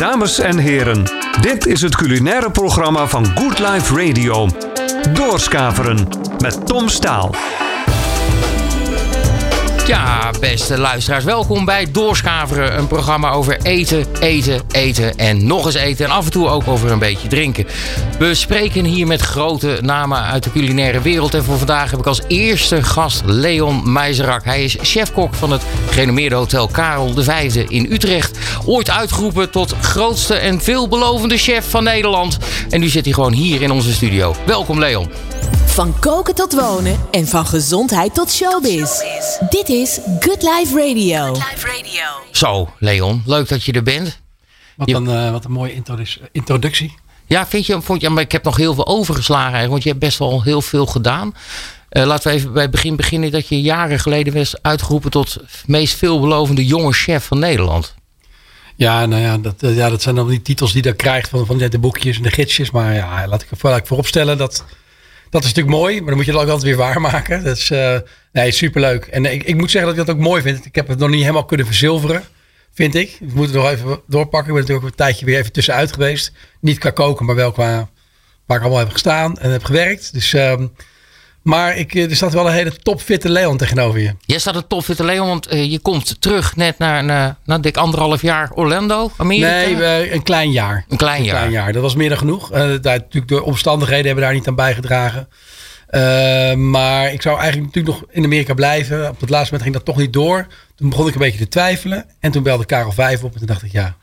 Dames en heren, dit is het culinaire programma van Good Life Radio. Doorskaveren met Tom Staal. Ja, beste luisteraars, welkom bij Doorschaveren. Een programma over eten, eten, eten en nog eens eten. En af en toe ook over een beetje drinken. We spreken hier met grote namen uit de culinaire wereld. En voor vandaag heb ik als eerste gast Leon Meijzerak. Hij is chefkok van het gerenommeerde hotel Karel V in Utrecht. Ooit uitgeroepen tot grootste en veelbelovende chef van Nederland. En nu zit hij gewoon hier in onze studio. Welkom Leon. Van koken tot wonen en van gezondheid tot showbiz. Dit is Good Life Radio. Zo, Leon, leuk dat je er bent. Wat, Je- een, eh, wat een mooie introdu- introductie. Ja, vind je, vond je, maar ik heb nog heel veel overgeslagen eigenlijk, want je hebt best wel heel veel gedaan. Eh, laten we even bij het begin beginnen dat je jaren geleden was uitgeroepen tot meest veelbelovende jonge chef van Nederland. Ja, nou ja dat, eh, ja, dat zijn dan die titels die je krijgt van, van de boekjes en de gidsjes. Maar ja, laat ik, laat ik vooropstellen dat dat is natuurlijk mooi, maar dan moet je het ook altijd weer waarmaken. Dat is eh, nee, superleuk. En ik, ik moet zeggen dat ik dat ook mooi vind. Ik heb het nog niet helemaal kunnen verzilveren, vind ik. Ik moet het nog even doorpakken. Ik ben natuurlijk ook een tijdje weer even tussenuit geweest. Niet qua koken, maar wel qua waar ik allemaal heb gestaan en heb gewerkt. Dus, ehm, maar ik, eh, er staat wel een hele topfitte Leon tegenover je. Jij staat een toffitte Leon, want eh, je komt terug net naar, naar, naar dik anderhalf jaar Orlando, Amerika. Nee, een klein jaar. Een klein jaar. klein jaar. Dat was meer dan genoeg. Eh, daar, natuurlijk de omstandigheden hebben daar niet aan bijgedragen. Maar ik zou eigenlijk natuurlijk nog in Amerika blijven. Op het laatste moment ging dat toch niet door. Toen begon ik een beetje te twijfelen. En toen belde Karel Vijf op. En toen dacht ik, ja,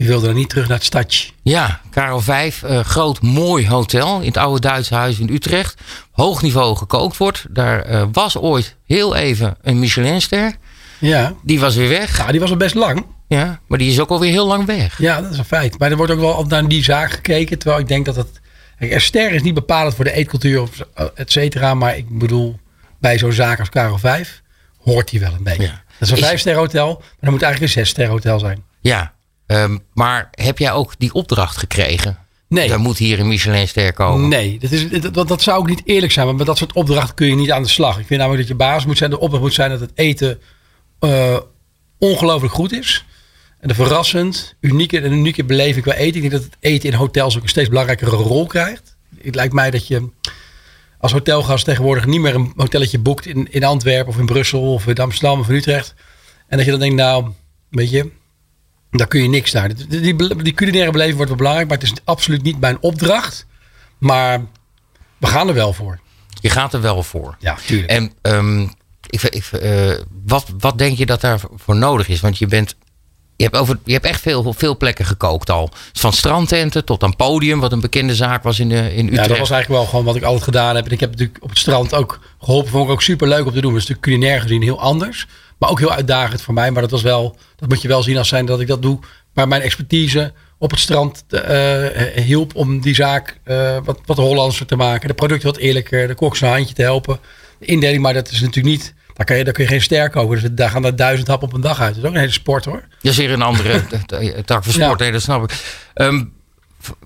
die wilde dan niet terug naar het stadje. Ja, Karel Vijf, eh, groot mooi hotel in het oude Duitse huis in Utrecht. Hoog niveau gekookt wordt. Daar eh, was ooit heel even een Michelinster. Ja. Die was weer weg. ja, die was al best lang. Ja, maar die is ook alweer heel lang weg. Ja, dat is een feit. Maar er wordt ook wel naar die zaak gekeken. Terwijl ik denk dat het... Een ster is niet bepalend voor de eetcultuur, of zo, et cetera. Maar ik bedoel, bij zo'n zaak als Karel Vijf hoort die wel een beetje. Ja. Dat is een Is- vijfster hotel. Maar dan moet eigenlijk een zesster hotel zijn. Ja, ehm, maar heb jij ook die opdracht gekregen? Nee. Er moet hier een Michelinster komen. Nee, dat, is, dat, dat- zou ook niet eerlijk zijn. Want met dat soort opdrachten kun je niet aan de slag. Ik vind namelijk dat je basis moet zijn. De opdracht moet zijn dat het eten eh, ongelooflijk goed is. En de verrassend, unieke, een unieke beleving qua eten. Ik denk dat het eten in hotels ook een steeds belangrijkere rol krijgt. Het lijkt mij dat je als hotelgast tegenwoordig niet meer een hotelletje boekt in, in Antwerpen of in Brussel of in Amsterdam of in Utrecht. En dat je dan denkt, nou, weet je, daar kun je niks naar. Die, die, die culinaire beleving wordt wel belangrijk, maar het is absoluut niet mijn opdracht. Maar we gaan er wel voor. Je gaat er wel voor. Ja, tuurlijk. En ehm, ik, ik, eh, wat, wat denk je dat daarvoor nodig is? Want je bent. Je hebt, over, je hebt echt veel, veel plekken gekookt al. Van strandtenten tot aan podium, wat een bekende zaak was in, de, in Utrecht. ja, dat was eigenlijk wel gewoon wat ik altijd gedaan heb. En ik heb natuurlijk op het strand ook geholpen. Vond ik ook super leuk om te doen. Dat is natuurlijk culinair gezien heel anders. Maar ook heel uitdagend voor mij. Maar dat was wel, dat moet je wel zien als zijn dat ik dat doe. Maar mijn expertise op het strand eh, hielp om die zaak eh, wat, wat Hollandser te maken. De producten wat eerlijker. De kok zijn handje te helpen. De indeling, maar dat is natuurlijk niet... Daar, kan je, daar kun je geen ster koken. Dus daar gaan er duizend happen op een dag uit. Dat is ook een hele sport hoor. Dat is weer een andere tak van sport, Ja. nee, dat snap ik. Ehm,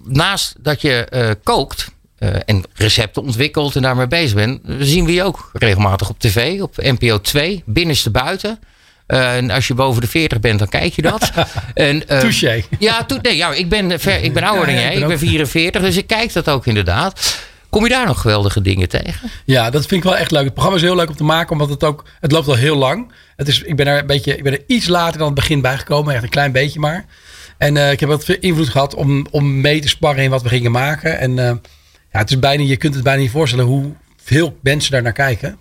naast dat je eh, kookt eh, en recepten ontwikkelt en daarmee bezig bent, zien we je ook regelmatig op tv, op NPO 2, binnenste buiten. Eh, en als je boven de 40 bent, dan kijk je dat. en, Touché. Ja, to- nee, ja ik, ben ver, ik ben ouder Ja, dan jij. ik Ik ben ben ook- 44, dus ik kijk dat ook inderdaad. Kom je daar nog geweldige dingen tegen? Ja, dat vind ik wel echt leuk. Het programma is heel leuk om te maken, omdat het ook, het loopt al heel lang. Het is, ik ben er een beetje, ik ben er iets later dan het begin bijgekomen, echt een klein beetje maar. En eh, ik heb wat veel invloed gehad om, om mee te sparren in wat we gingen maken. En eh, ja, het is bijna, je kunt het bijna niet voorstellen hoeveel mensen daar naar kijken.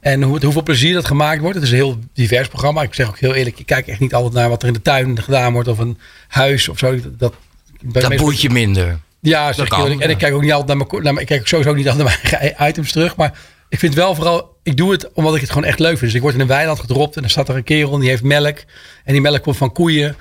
En hoe, hoeveel plezier dat gemaakt wordt. Het is een heel divers programma. Ik zeg ook heel eerlijk, ik kijk echt niet altijd naar wat er in de tuin gedaan wordt of een huis of zo. Dat, dat, Dat boeit je minder. Ja, zeg kan. En ik kijk ook niet altijd naar mijn, ko- naar mijn- ik kijk ook sowieso niet altijd naar mijn eigen items terug. Maar ik vind wel vooral, ik doe het omdat ik het gewoon echt leuk vind. Dus ik word in een weiland gedropt en dan staat er een kerel en die heeft melk. En die melk komt van koeien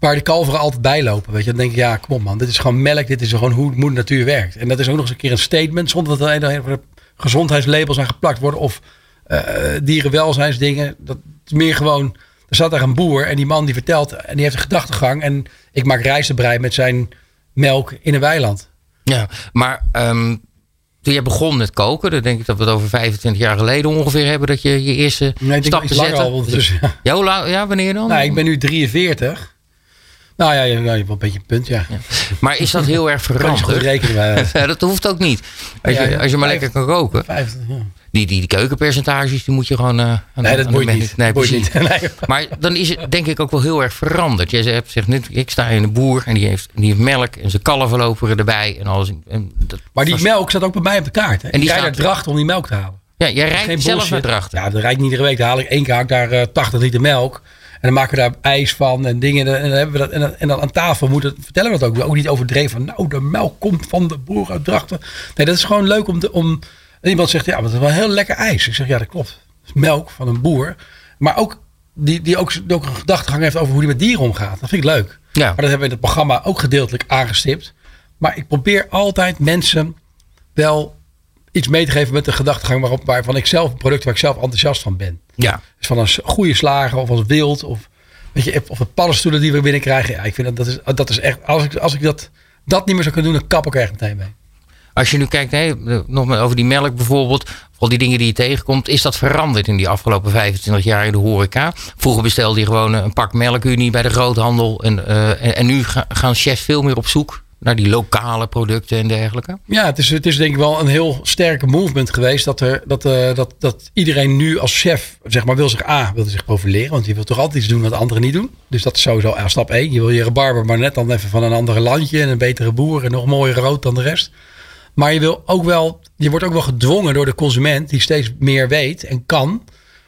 waar de kalveren altijd bij lopen. Weet je, dan denk ik, ja, kom op man. Dit is gewoon melk. Dit is gewoon hoe moeder natuur werkt. En dat is ook nog eens een keer een statement. Zonder dat er gezondheidslabels aan geplakt worden. Of eh dierenwelzijnsdingen. Dat is meer gewoon... Er zat daar een boer en die man die vertelt... En die heeft een gedachtegang. En ik maak rijstenbrei met zijn melk in een weiland. Ja, maar ehm, toen je begon met koken, dan denk ik dat we het over 25 jaar geleden ongeveer hebben dat je je eerste Nee, zette. al. Ja, hoe lang- ja, wanneer dan? Nou, ik ben nu 43. Nou ja, je, je hebt wel een beetje een punt, ja. Maar is dat heel erg goed veranderd? rekenen. Dat hoeft ook niet. Als je, Ja, als je maar lekker kan koken. 50, ja. Die, die, die keukenpercentages, die moet je gewoon... aan de- Nee, dat men- niet. Nee, Boeit niet. Nee. Maar dan is het denk ik ook wel heel erg veranderd. Jij hebt zegt net, ik sta in een boer en die heeft, die heeft melk en zijn kalven lopen erbij en alles. En dat Maar die was- melk staat ook bij mij op de kaart. Hè. En die ik rijd staat- naar Drachten om die melk te halen. Ja, jij rijdt zelf naar Drachten. Ja, dat rijd ik niet iedere week. Dan haal ik één keer ik daar eh, 80 liter melk. En dan maken we daar ijs van en dingen. En dan, hebben we dat, en dan, en dan aan tafel moeten, vertellen we dat ook. Ook niet overdreven van, nou, de melk komt van de boer uit Drachten. Nee, dat is gewoon leuk om... te- om en iemand zegt, ja, maar dat is wel heel lekker ijs. Ik zeg, ja, dat klopt. Het is melk van een boer. Maar ook die, die ook, die ook een gedachtegang heeft over hoe die met dieren omgaat. Dat vind ik leuk. Ja. Maar dat hebben we in het programma ook gedeeltelijk aangestipt. Maar ik probeer altijd mensen wel iets mee te geven met de gedachtegang waarop, waarvan ik zelf, een product waar ik zelf enthousiast van ben. Ja, Dus van een goede slager of als wild of, weet je, of de paddenstoelen die we binnenkrijgen. Ja, ik vind dat, dat, is, dat is echt, als ik, als ik dat, dat niet meer zou kunnen doen, dan kap ik er echt meteen mee. Als je nu kijkt, nee, nog maar over die melk bijvoorbeeld, al die dingen die je tegenkomt, is dat veranderd in die afgelopen 25 jaar in de horeca? Vroeger bestelde je gewoon een pak melkunie bij de groothandel en, eh, en, nu ga- gaan chefs veel meer op zoek naar die lokale producten en dergelijke. Ja, het is, het is denk ik wel een heel sterke movement geweest. Dat, er, dat, eh, dat, dat iedereen nu als chef, zeg maar, wil zich A, wil zich profileren. Want je wil toch altijd iets doen wat anderen niet doen. Dus dat is sowieso stap 1. Je wil je rabarber maar net dan even van een andere landje. En een betere boer en nog mooier rood dan de rest. Maar je wil ook wel, je wordt ook wel gedwongen door de consument, die steeds meer weet en kan.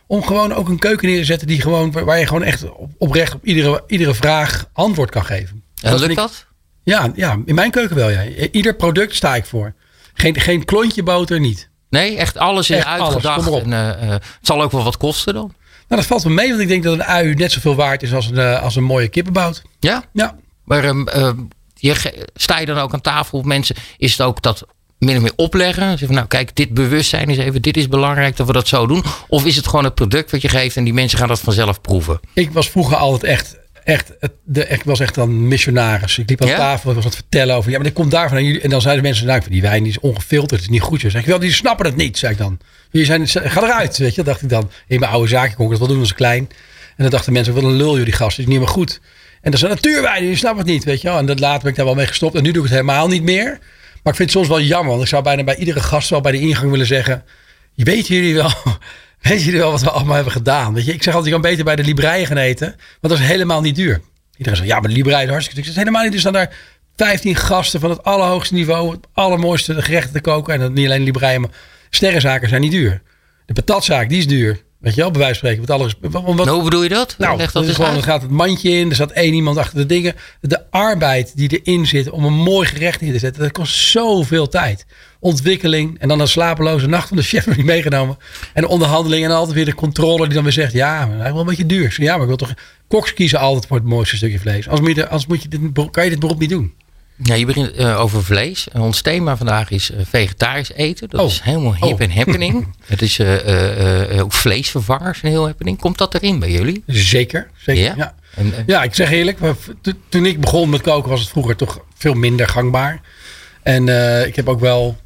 Om gewoon ook een keuken neer te zetten die gewoon, waar je gewoon echt op- oprecht op iedere, iedere vraag antwoord kan geven. En Dat lukt ik- dat? ja, ja, in mijn keuken wel. Ja. Ieder product sta ik voor. Geen, geen klontje boter niet. Nee, echt alles is Echt uitgedacht. op. en, eh, eh, het zal ook wel wat kosten dan. Nou, dat valt me mee, want ik denk dat een ui net zoveel waard is als een, eh, als een mooie kippenbout. Ja? Ja, Maar ehm, ehm, je, sta je dan ook aan tafel met mensen? Is het ook dat min of meer opleggen? Zeg van, nou kijk, dit bewustzijn is even, dit is belangrijk dat we dat zo doen. Of is het gewoon het product wat je geeft en die mensen gaan dat vanzelf proeven? ik was vroeger altijd echt, echt, de, ik was echt een missionaris. Ik liep aan Ja? tafel, ik was aan het vertellen over, ja, maar dit komt daarvan. En, jullie, en dan zeiden mensen, nou, ik vind die wijn die is ongefilterd, het is niet goed. Zeg ik, wel, die snappen het niet, zei ik dan. Jullie zijn, ga eruit, weet je. Dacht ik dan. In mijn oude zaakje kon ik dat wel doen als klein. En dan dachten mensen, wat een lul jullie gast, die is niet meer goed. En dat is een natuurwijn, jullie snappen het niet, weet je wel. En dat later ben ik daar wel mee gestopt. En nu doe ik het helemaal niet meer. Maar ik vind het soms wel jammer, want ik zou bijna bij iedere gast wel bij de ingang willen zeggen, weten jullie wel, weten jullie wel wat we allemaal hebben gedaan? Weet je, ik zeg altijd, je kan beter bij de Librei gaan eten, want dat is helemaal niet duur. Iedereen zegt, ja, maar de Librei is hartstikke duur. Ik zeg, helemaal niet. Er staan daar 15 gasten van het allerhoogste niveau, het allermooiste gerechten te koken. En dat niet alleen Librei, maar sterrenzaken zijn niet duur. De patatzaak, die is duur. Weet je wel, bij wijze van spreken. Wat alles, wat, wat, Nou, hoe bedoel je dat? nou, Leg dat eens gewoon, er gaat het mandje in, er staat één iemand achter de dingen. De arbeid die erin zit om een mooi gerecht in te zetten, dat kost zoveel tijd. Ontwikkeling en dan een slapeloze nacht van de chef niet meegenomen. En de onderhandeling en dan altijd weer de controle die dan weer zegt, ja, maar wel een beetje duur. Ja, maar ik wil toch, koks kiezen altijd voor het mooiste stukje vlees. Anders moet je, anders moet je dit, kan je dit beroep niet doen. Ja, je begint eh, over vlees. Ons thema vandaag is eh, vegetarisch eten. Dat Oh. is helemaal hip Oh. en happening. Het is eh, ook vleesvervangers een heel happening. Komt dat erin bij jullie? Zeker, zeker, Ja? ja. En, Ja, ik zeg eerlijk, toen ik begon met koken was het vroeger toch veel minder gangbaar. En ik heb ook wel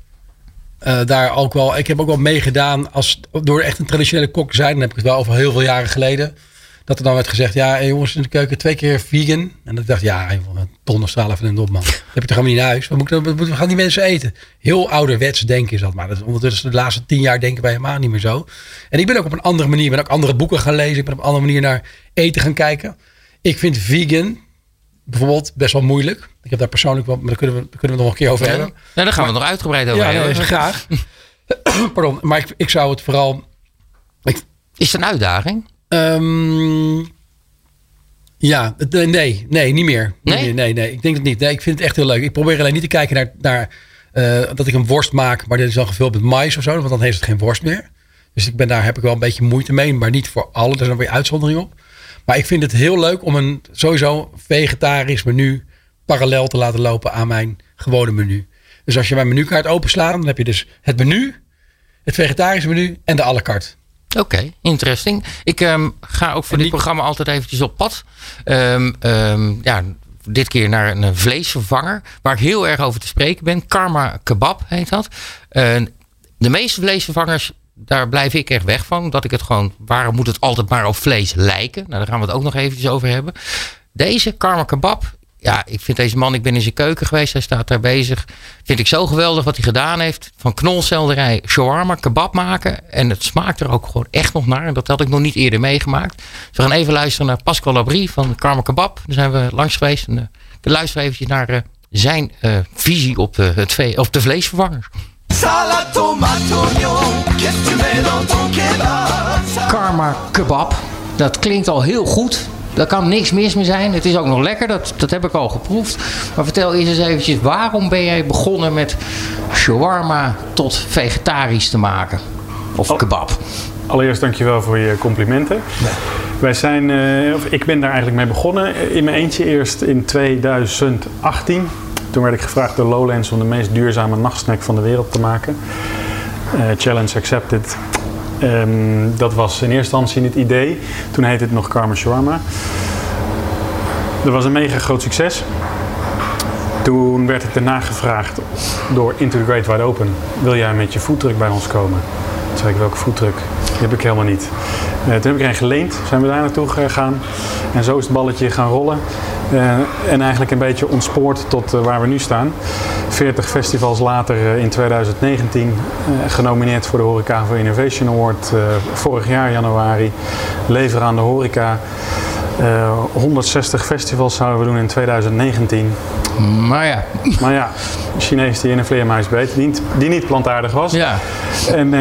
daar ook wel, ik heb ook wel meegedaan als door echt een traditionele kok te zijn. Dan heb ik het wel over heel veel jaren geleden. Dat er dan werd gezegd, ja hey jongens in de keuken twee keer vegan. En ik dacht, ja, een donderstraal even een dopman. Dat heb je toch helemaal niet in huis. Wat moet ik dan- wat moeten- gaan die mensen eten? Heel ouderwets denken is dat. Maar dat is ondertussen de laatste tien jaar denken wij helemaal niet meer zo. En ik ben ook op een andere manier, ik ben ook andere boeken gaan lezen. Ik ben op een andere manier naar eten gaan kijken. Ik vind vegan bijvoorbeeld best wel moeilijk. Ik heb daar persoonlijk wel, maar daar kunnen we, daar kunnen we nog een keer over hebben. nou, daar gaan we nog uitgebreid over Ja, hebben. graag. Pardon, maar ik, ik zou het vooral. Ik, Is het een uitdaging? Ehm, ja, het- nee, nee, niet meer. Nee? nee, nee, ik denk het niet. Nee, ik vind het echt heel leuk. Ik probeer alleen niet te kijken naar, naar eh, dat ik een worst maak, maar dit is dan gevuld met mais of zo, want dan heeft het geen worst meer. Dus ik ben daar heb ik wel een beetje moeite mee, maar niet voor alle. Er zijn weer uitzonderingen op. Maar ik vind het heel leuk om een sowieso vegetarisch menu parallel te laten lopen aan mijn gewone menu. Dus als je mijn menukaart openslaat, dan heb je dus het menu, het vegetarische menu en de à la carte. Oké, interesting. Ik ehm, ga ook voor dit programma altijd eventjes op pad. Ehm, ehm, ja, dit keer naar een vleesvervanger. Waar ik heel erg over te spreken ben. Karma Kebab heet dat. De meeste vleesvervangers, daar blijf ik echt weg van. Dat ik het gewoon, waarom moet het altijd maar op vlees lijken? Nou, daar gaan we het ook nog eventjes over hebben. Deze Karma Kebab ja, ik vind deze man, ik ben in zijn keuken geweest, hij staat daar bezig. Vind ik zo geweldig wat hij gedaan heeft. Van knolselderij, shawarma, kebab maken. En het smaakt er ook gewoon echt nog naar. En dat had ik nog niet eerder meegemaakt. Dus we gaan even luisteren naar Pascal Labrie van Karma Kebab. Daar zijn we langs geweest. En, uh, we luisteren eventjes naar uh, zijn uh, visie op, de, het vee, op de vleesvervangers. Karma Kebab. Dat klinkt al heel goed. Daar kan niks mis mee zijn. Het is ook nog lekker, dat, dat heb ik al geproefd. Maar vertel eens eens eventjes, waarom ben jij begonnen met shawarma tot vegetarisch te maken? Of kebab? Allereerst dankjewel voor je complimenten. Wij zijn, uh, of ik ben daar eigenlijk mee begonnen in mijn eentje eerst in 2018. Toen werd ik gevraagd door Lowlands om de meest duurzame nachtsnack van de wereld te maken. Uh, challenge accepted. Um, dat was in eerste instantie het idee. Toen heette het nog Karma Shawarma. Dat was een mega groot succes. Toen werd ik daarna gevraagd door Into the Great Wide Open: wil jij met je foodtruck bij ons komen? Toen zei ik: welke foodtruck? Die heb ik helemaal niet. Uh, toen heb ik een geleend, zijn we daar naartoe gegaan. En zo is het balletje gaan rollen. Uh, en eigenlijk een beetje ontspoord tot uh, waar we nu staan. 40 festivals later in 2019 genomineerd voor de Horeca for Innovation Award. vorig jaar januari. Leveren aan de horeca. 160 festivals zouden we doen in 2019. Maar ja. Maar ja, Chinees die in een vleermuis beet, die niet, die niet plantaardig was. Ja. En uh,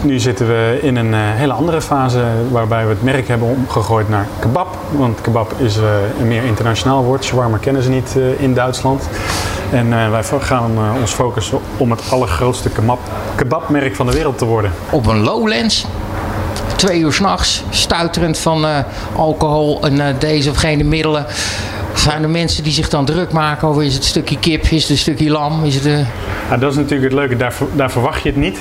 nu zitten we in een uh, hele andere fase waarbij we het merk hebben omgegooid naar kebab. Want kebab is uh, een meer internationaal woord. Shawarma kennen ze niet in Duitsland. En wij gaan ons focussen om het allergrootste kebab, kebabmerk van de wereld te worden. Op een lowlands twee uur s'nachts, stuiterend van uh, alcohol en deze of gene middelen. Zijn er mensen die zich dan druk maken over is het stukje kip, is het een stukje lam? Is het, ja, dat is natuurlijk het leuke, daar, daar verwacht je het niet.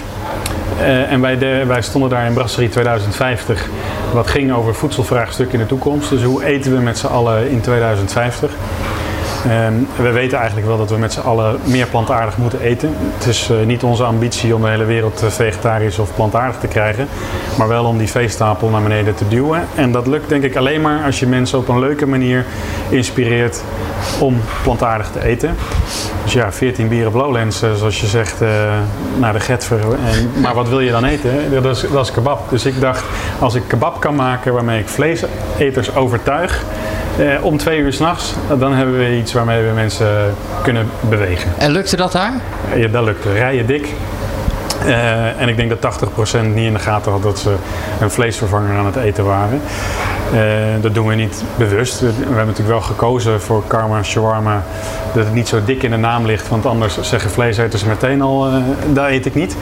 en wij, de, wij stonden daar in Brasserie 2050, wat ging over voedselvraagstuk in de toekomst. Dus hoe eten we met z'n allen in 2050? Um, we weten eigenlijk wel dat we met z'n allen meer plantaardig moeten eten. Het is uh, niet onze ambitie om de hele wereld vegetarisch of plantaardig te krijgen, maar wel om die veestapel naar beneden te duwen. En dat lukt denk ik alleen maar als je mensen op een leuke manier inspireert om plantaardig te eten. Dus ja, 14 bieren Lowlands, uh, zoals je zegt, naar de Getver. En, maar wat wil je dan eten? Dat is, dat is kebab. Dus ik dacht, als ik kebab kan maken waarmee ik vleeseters overtuig, eh, om twee uur s'nachts, dan hebben we iets waarmee we mensen kunnen bewegen. En lukte dat daar? Ja, dat lukte. Rijen dik. Uh, en ik denk dat 80% niet in de gaten had dat ze een vleesvervanger aan het eten waren. Uh, dat doen we niet bewust. We, hebben natuurlijk wel gekozen voor Karma Shawarma dat het niet zo dik in de naam ligt. Want anders zeggen vleeseters meteen al, uh, daar eet ik niet.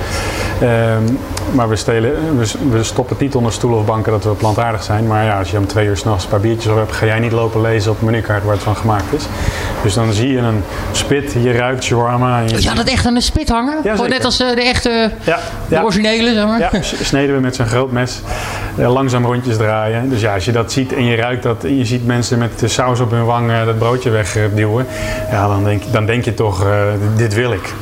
Maar we, stelen, we, we, stoppen het niet onder stoelen of banken dat we plantaardig zijn. Maar ja, als je om twee uur s'nachts een paar biertjes op hebt, ga jij niet lopen lezen op de menukaart waar het van gemaakt is. Dus dan zie je een spit, je ruikt shawarma. En je ja, dat echt aan de spit hangen? Ja, net als de echte, ja, de originele, zeg maar? Ja, sneden we met zo'n groot mes. Langzaam rondjes draaien. Dus ja, als je dat ziet en je ruikt dat, en je ziet mensen met de saus op hun wang dat broodje wegduwen. Ja, dan denk, dan denk je toch, uh, dit wil ik.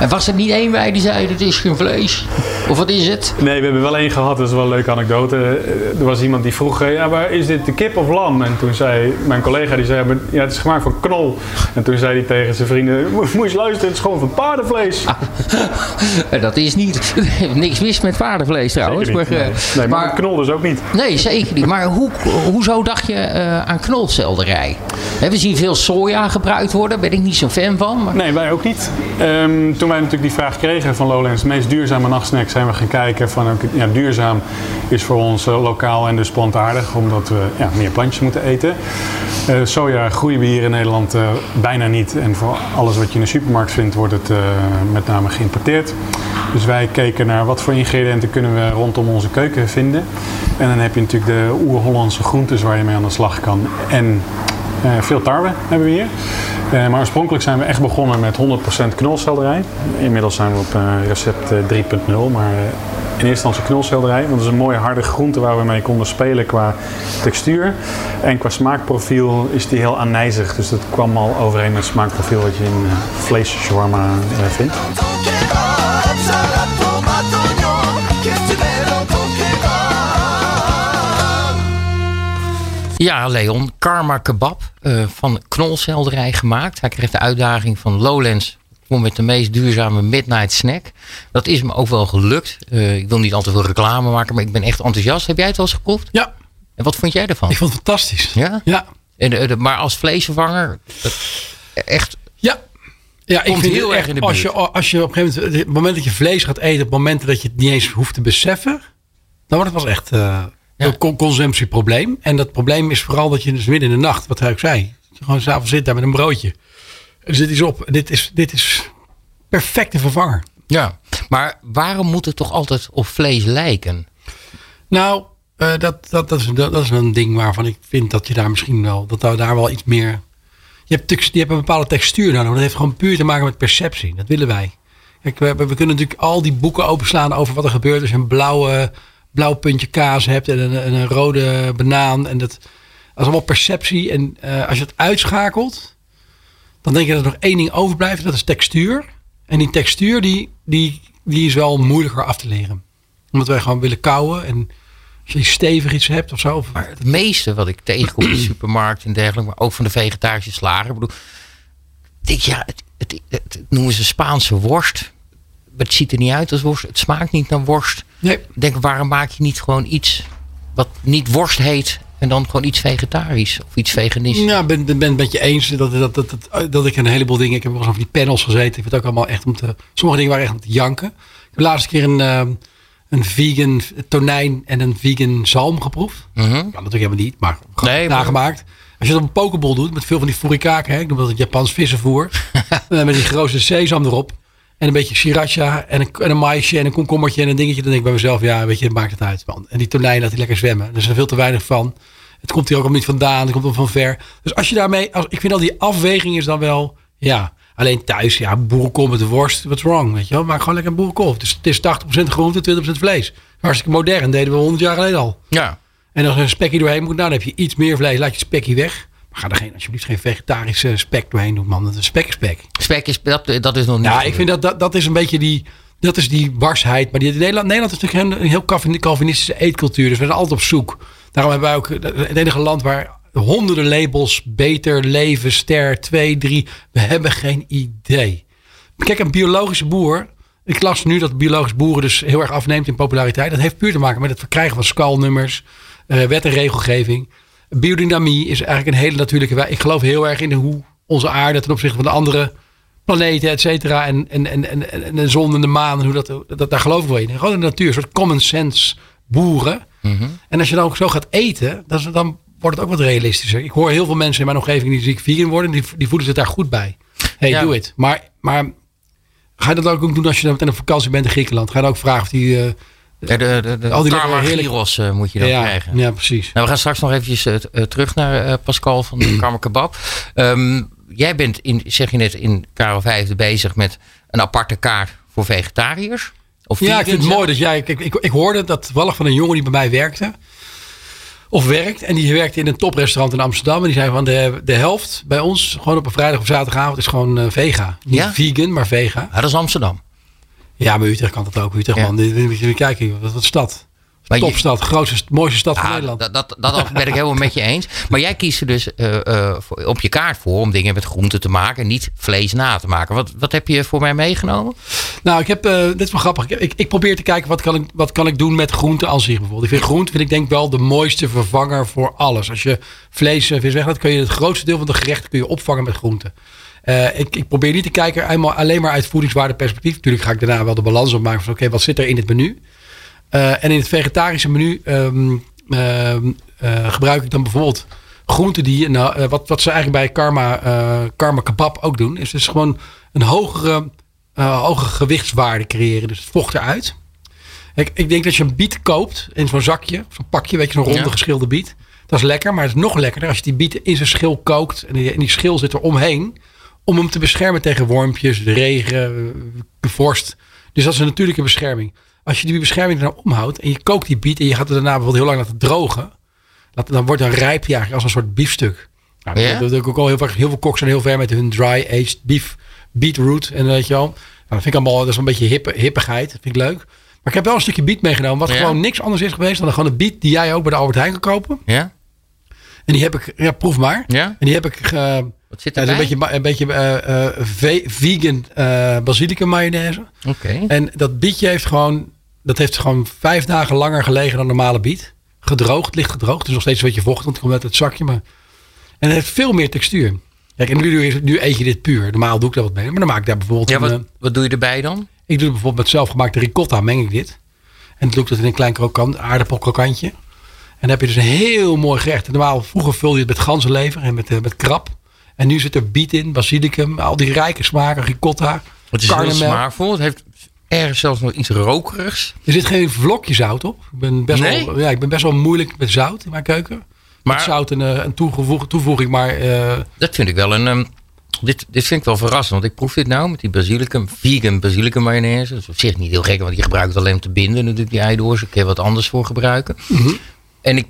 En was er niet één bij die zei, dit is geen vlees? Of wat is het? Nee, we hebben wel één gehad, dat is wel een leuke anekdote. Er was iemand die vroeg, ja, maar is dit de kip of lam? En toen zei mijn collega, die zei, ja, het is gemaakt van knol. En toen zei hij tegen zijn vrienden, moet je eens luisteren, het is gewoon van paardenvlees. Ah, dat is niet, niks mis met paardenvlees trouwens. Maar, nee. nee, maar, maar knol dus ook niet. Nee, zeker niet. Maar hoe, hoezo dacht je uh, aan knolselderij? We zien veel soja gebruikt worden, daar ben ik niet zo'n fan van. Maar... Nee, wij ook niet. Um, toen wij natuurlijk die vraag kregen van Lowlands, meest duurzame nachtsnack, zijn we gaan kijken van ja, duurzaam is voor ons uh, lokaal en dus plantaardig, omdat we ja, meer plantjes moeten eten. Uh, soja groeien we hier in Nederland bijna niet en voor alles wat je in de supermarkt vindt wordt het met name geïmporteerd. Dus wij keken naar wat voor ingrediënten kunnen we rondom onze keuken vinden. En dan heb je natuurlijk de oer-Hollandse groentes waar je mee aan de slag kan. En veel tarwe hebben we hier. Uh, maar oorspronkelijk zijn we echt begonnen met 100% knolselderij. Inmiddels zijn we op uh, recept uh, 3.0, maar in eerste instantie knolselderij. Want dat is een mooie harde groente waar we mee konden spelen qua textuur. En qua smaakprofiel is die heel aanijzig. Dus dat kwam al overeen met het smaakprofiel wat je in vlees shawarma vindt. Ja, Leon. Karma Kebab uh, van knolselderij gemaakt. Hij kreeg de uitdaging van Lowlands om met de meest duurzame midnight snack. Dat is me ook wel gelukt. Uh, ik wil niet al te veel reclame maken, maar ik ben echt enthousiast. Heb jij het al eens geproefd? Ja. En wat vond jij ervan? Ik vond het fantastisch. Ja? Ja. En, maar als vleesvervanger, echt ja. Ja, ik vind heel erg in de als je, als je op een gegeven moment, het moment dat je vlees gaat eten, op het moment dat je het niet eens hoeft te beseffen, dan wordt het wel echt uh, ja. een consumptieprobleem. En dat probleem is vooral dat je dus midden in de nacht, wat hij ook zei, dat gewoon s'avonds zit daar met een broodje. Er zit iets op. Dit is, dit is perfecte vervanger. Ja, maar waarom moet het toch altijd op vlees lijken? Nou, uh, dat, dat, dat, is, dat, is een ding waarvan ik vind dat je daar misschien wel, dat daar daar wel iets meer je hebt, je hebt een bepaalde textuur nodig. Dat heeft gewoon puur te maken met perceptie. Dat willen wij. Kijk, we, we kunnen natuurlijk al die boeken openslaan over wat er gebeurt als een blauwe, blauw puntje kaas hebt en een, een rode banaan. En dat, dat is allemaal perceptie. En uh, als je het uitschakelt, dan denk je dat er nog één ding overblijft. Dat is textuur. En die textuur die, die, die is wel moeilijker af te leren. Omdat wij gewoon willen kouwen en als je stevig iets hebt of zo. Maar het meeste wat ik tegenkom in de supermarkt en dergelijke, maar ook van de vegetarische slager. Ik bedoel, denk, ja, het, het, het, noemen ze Spaanse worst. Maar het ziet er niet uit als worst. Het smaakt niet naar worst. Nee. Denk, waarom maak je niet gewoon iets wat niet worst heet en dan gewoon iets vegetarisch of iets veganistisch? Ja, ben, ben, ben het met je eens dat, dat, dat, dat, dat ik een heleboel dingen. Ik heb wel eens over die panels gezeten. Ik vind het ook allemaal echt om te. Sommige dingen waren echt om te janken. Ik heb de laatste keer een. Uh, een vegan tonijn en een vegan zalm geproefd. Mm -hmm. Ja, natuurlijk helemaal niet, maar nee, nagemaakt. Als je dat op een pokeball doet met veel van die furikake, hè, ik noem dat het Japans vissenvoer. met die grote sesam erop. En een beetje sriracha en een, en een maisje en een komkommertje en een dingetje. Dan denk ik bij mezelf, ja, weet je, maakt het uit. Man. En die tonijn laat hij lekker zwemmen. Er is er veel te weinig van. Het komt hier ook al niet vandaan. Het komt van ver. Dus als je daarmee, als, ik vind al die afweging is dan wel, ja, Alleen thuis, ja, boerenkool met de worst, what's wrong, weet je wel. Maak gewoon lekker een boerenkool. Dus het is 80% groente, 20% vlees. Hartstikke modern, deden we 100 jaar geleden al. Ja. En als er een spekje doorheen moet, nou, dan heb je iets meer vlees. Laat je spekje weg. Maar ga er geen, alsjeblieft geen vegetarische spek doorheen doen, man. Dat is spek is spek. Spek is, dat, dat is nog niet. Ja, ik vind dat, dat, dat is een beetje die, dat is die barsheid. Maar die, Nederland, Nederland is natuurlijk een, heel Calvinistische eetcultuur. Dus we zijn altijd op zoek. Daarom hebben wij ook het enige land waar honderden labels, beter, leven, ster, 2, 3. We hebben geen idee. Kijk, een biologische boer. Ik las nu dat biologische boeren dus heel erg afneemt in populariteit. Dat heeft puur te maken met het verkrijgen van skalnummers, uh, wet en regelgeving. Biodynamie is eigenlijk een hele natuurlijke. Ik geloof heel erg in hoe onze aarde ten opzichte van de andere planeten, et cetera. En, en, en, en, en de zon en de maan. En hoe dat, dat, daar geloof ik wel in. Gewoon de natuur, een soort common sense boeren. Mm -hmm. En als je dan ook zo gaat eten, dan, dan wordt het ook wat realistischer. Ik hoor heel veel mensen in mijn omgeving die ziek vegan worden. Die, die voelen zich daar goed bij. Hey, ja. doe het. Maar, maar ga je dat ook doen als je meteen op vakantie bent in Griekenland? Ga je dan ook vragen of die... Uh, de, de, de, al die gyros uh, moet je dan ja, krijgen. Ja, precies. Nou, we gaan straks nog eventjes uh, terug naar Pascal van de Karma Kebab. Um, jij bent, in, zeg je net, in Karel Vijfde bezig met een aparte kaart voor vegetariërs. Of ja, ik vind het mooi dat jij... Ik, ik, ik hoorde dat toevallig van een jongen die bij mij werkte of werkt. En die werkte in een toprestaurant in Amsterdam. En die zei van de, de helft bij ons, gewoon op een vrijdag of zaterdagavond, is gewoon vega. Niet ja? vegan, maar vega. Ja, dat is Amsterdam. Ja, maar Utrecht kan dat ook. Utrecht, Ja. man. Je kijken, wat, wat stad. Maar je- Topstad, grootste, mooiste stad van Ja, Nederland. dat, dat, dat ben ik helemaal met je eens. Maar jij kiest er dus eh, eh, op je kaart voor om dingen met groenten te maken en niet vlees na te maken. Wat, wat heb je voor mij meegenomen? Nou, ik heb, eh, dit is wel grappig. Ik, ik, ik probeer te kijken wat kan ik, wat kan ik doen met groenten als zich bijvoorbeeld. Ik vind groente, vind ik denk wel de mooiste vervanger voor alles. Als je vlees en vis weglaat, kun je het grootste deel van de gerechten kun je opvangen met groenten. Eh, ik, ik probeer niet te kijken eenmaal alleen maar uit voedingswaardeperspectief. Natuurlijk ga ik daarna wel de balans opmaken van oké, wat zit er in het menu? Eh, en in het vegetarische menu ehm, ehm, eh, gebruik ik dan bijvoorbeeld groenten die, nou, wat, wat ze eigenlijk bij Karma, Karma Kebab ook doen, is dus gewoon een hogere, hogere gewichtswaarde creëren. Dus het vocht eruit. Ik, ik denk dat je een biet koopt in zo'n zakje, zo'n pakje, weet je, zo'n ronde Ja. geschilde biet. Dat is lekker, maar het is nog lekkerder als je die biet in zijn schil kookt. En die, en die schil zit er omheen. Om hem te beschermen tegen wormpjes, de regen, de vorst. Dus dat is een natuurlijke bescherming. Als je die bescherming er nou omhoudt en je kookt die biet en je gaat het daarna bijvoorbeeld heel lang laten drogen. Dan wordt dan rijp je eigenlijk als een soort biefstuk. Nou, Ja? dat, ik ook al heel vaak. Heel veel koks zijn heel ver met hun dry aged beef beetroot. En weet je wel. Nou, dat vind ik allemaal, dat is een beetje hippe, hippigheid. Dat vind ik leuk. Maar ik heb wel een stukje biet meegenomen. Wat Ja? gewoon niks anders is geweest dan gewoon een biet die jij ook bij de Albert Heijn kan kopen. Ja? En die heb ik, ja, proef maar. Ja? En die heb ik, ge, Wat zit een beetje, een beetje eh, eh, ve- vegan eh basilicum mayonaise. Oké. En dat bietje heeft gewoon, dat heeft gewoon vijf dagen langer gelegen dan normale biet. Gedroogd, licht gedroogd. Dus nog steeds een beetje vocht, want het komt uit het zakje. Maar... En het heeft veel meer textuur. Kijk, en nu, doe je- nu eet je dit puur. Normaal doe ik dat wat mee. Maar dan maak ik daar bijvoorbeeld Ja, wat, wat doe je erbij dan? ik doe bijvoorbeeld met zelfgemaakte ricotta, meng ik dit. En doe ik dat in een klein krokant, aardappelkrokantje. En dan heb je dus een heel mooi gerecht. Normaal, vroeger vulde je het met ganzenlever en met, met krab. En nu zit er biet in, basilicum, al die rijke smaken, ricotta, Het is heel smaakvol. Het heeft ergens zelfs nog iets rokerigs. Er zit geen vlokje zout op. Ik ben best, Nee? wel, ja, ik ben best wel moeilijk met zout in mijn keuken. Maar- met zout en eh, een toegevoeg, toevoeging, maar eh, Dat vind ik wel een... ehm, dit, dit vind ik wel verrassend. Want ik proef dit nou met die basilicum. Vegan basilicum mayonaise. Dat is op zich niet heel gek. Want je gebruikt het alleen om te binden. Natuurlijk die eidoors. Ik kan wat anders voor gebruiken. Mhm. En ik,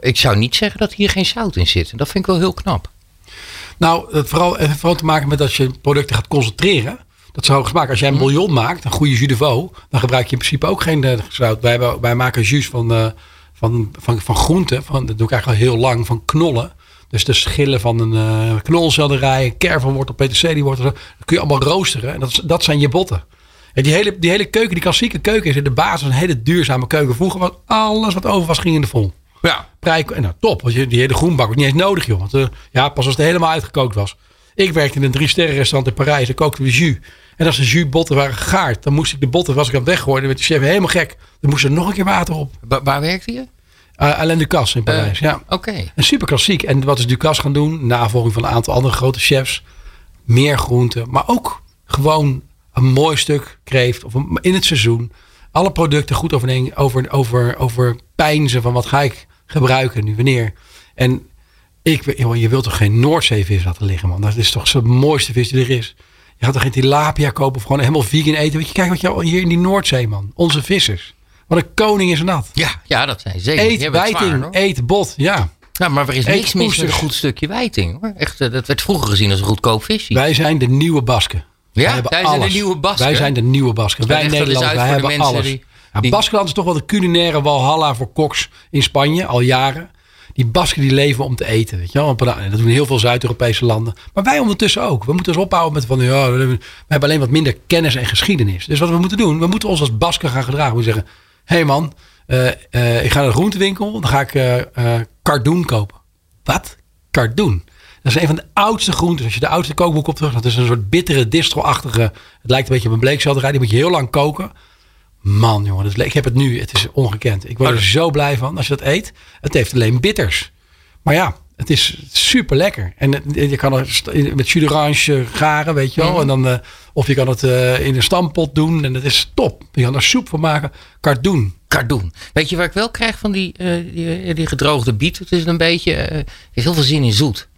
ik zou niet zeggen dat hier geen zout in zit. En dat vind ik wel heel knap. Nou, het vooral, heeft vooral te maken met dat je producten gaat concentreren. Dat hoog smaak. Als jij een Mhm. bouillon maakt, een goede jus de veau, dan gebruik je in principe ook geen eh, zout. Wij, wij maken jus van, eh, van, van, van groenten. Van, dat doe ik eigenlijk al heel lang, van knollen. Dus de schillen van een eh knolselderij, een kervelwortel, peterseliewortel. Dat kun je allemaal roosteren. En dat, is- dat zijn je botten. En die hele, die hele keuken, die klassieke keuken, is in de basis een hele duurzame keuken. Vroeger was alles wat over was, ging in de vol Ja. En nou, top, want je, die hele groenbak was niet eens nodig, joh. Want, eh, ja, pas als het helemaal uitgekookt was. Ik werkte in een drie sterren restaurant in Parijs. Dan kookten we jus. En als de jusbotten waren gegaard, dan moest ik de botten, was ik aan het weggooien. Dan werd de chef helemaal gek. Dan moest er nog een keer water op. Wa- waar werkte je? Uh, Alain Ducasse in Parijs, ja. Oké. En super klassiek. En wat is Ducasse gaan doen? Navolging van een aantal andere grote chefs. Meer groenten. Maar ook gewoon een mooi stuk kreeft. Of een- in het seizoen. Alle producten goed over, over, over, over pijnzen van wat ga ik gebruiken nu, wanneer. En ik, weet- joh, je wilt toch geen Noordzeevis laten liggen, man. Dat is toch zo de mooiste vis die er is. Je gaat toch geen tilapia kopen of gewoon helemaal vegan eten. Weet je, kijk wat je hier in die Noordzee, man. Onze vissers. Wat een koning is dat. Ja, ja, dat zijn zeker. Eet wijting, eet bot, ja. Ja, maar er is Eet niks mis met een goed stukje wijting. Hoor. Echt, eh, dat werd vroeger gezien als een goedkoop visje. Wij zijn de nieuwe Basken. Ja, Wij zijn de nieuwe Basken. Wij zijn de nieuwe Basken. Wij Nederlanders, wij hebben alles. die- Die- Baskeland is toch wel de culinaire walhalla voor koks in Spanje, al jaren. Die Basken die leven om te eten, weet je wel. En Dat doen heel veel Zuid-Europese landen. Maar wij ondertussen ook. We moeten ons ophouden met van, ja, we hebben- alleen wat minder kennis en geschiedenis. Dus wat we moeten doen, we moeten ons als Basken gaan gedragen. We moeten zeggen, hé hey man, eh, eh, ik ga naar de groentewinkel, dan ga ik eh eh, cardoen kopen. Wat? Cardoen. Dat is een van de oudste groenten. Als je de oudste kookboek op terug, dat is een soort bittere, distro-achtige. Het lijkt een beetje op een bleekselderij. Die moet je heel lang koken. Man, jongen, dat is, ik heb het nu. Het is ongekend. Ik word er zo blij van als je dat eet. Het heeft alleen bitters. Maar ja, het is super lekker. En het- je kan het met jus d'orange garen, weet je wel. En dan, eh, of je kan het eh, in een stampot doen. En dat is top. Je kan er soep van maken. Cardoen. Cardoen. Weet je waar ik wel krijg van die, eh, die, die gedroogde biet? Het is een beetje, eh, er is heel veel zin in zoet.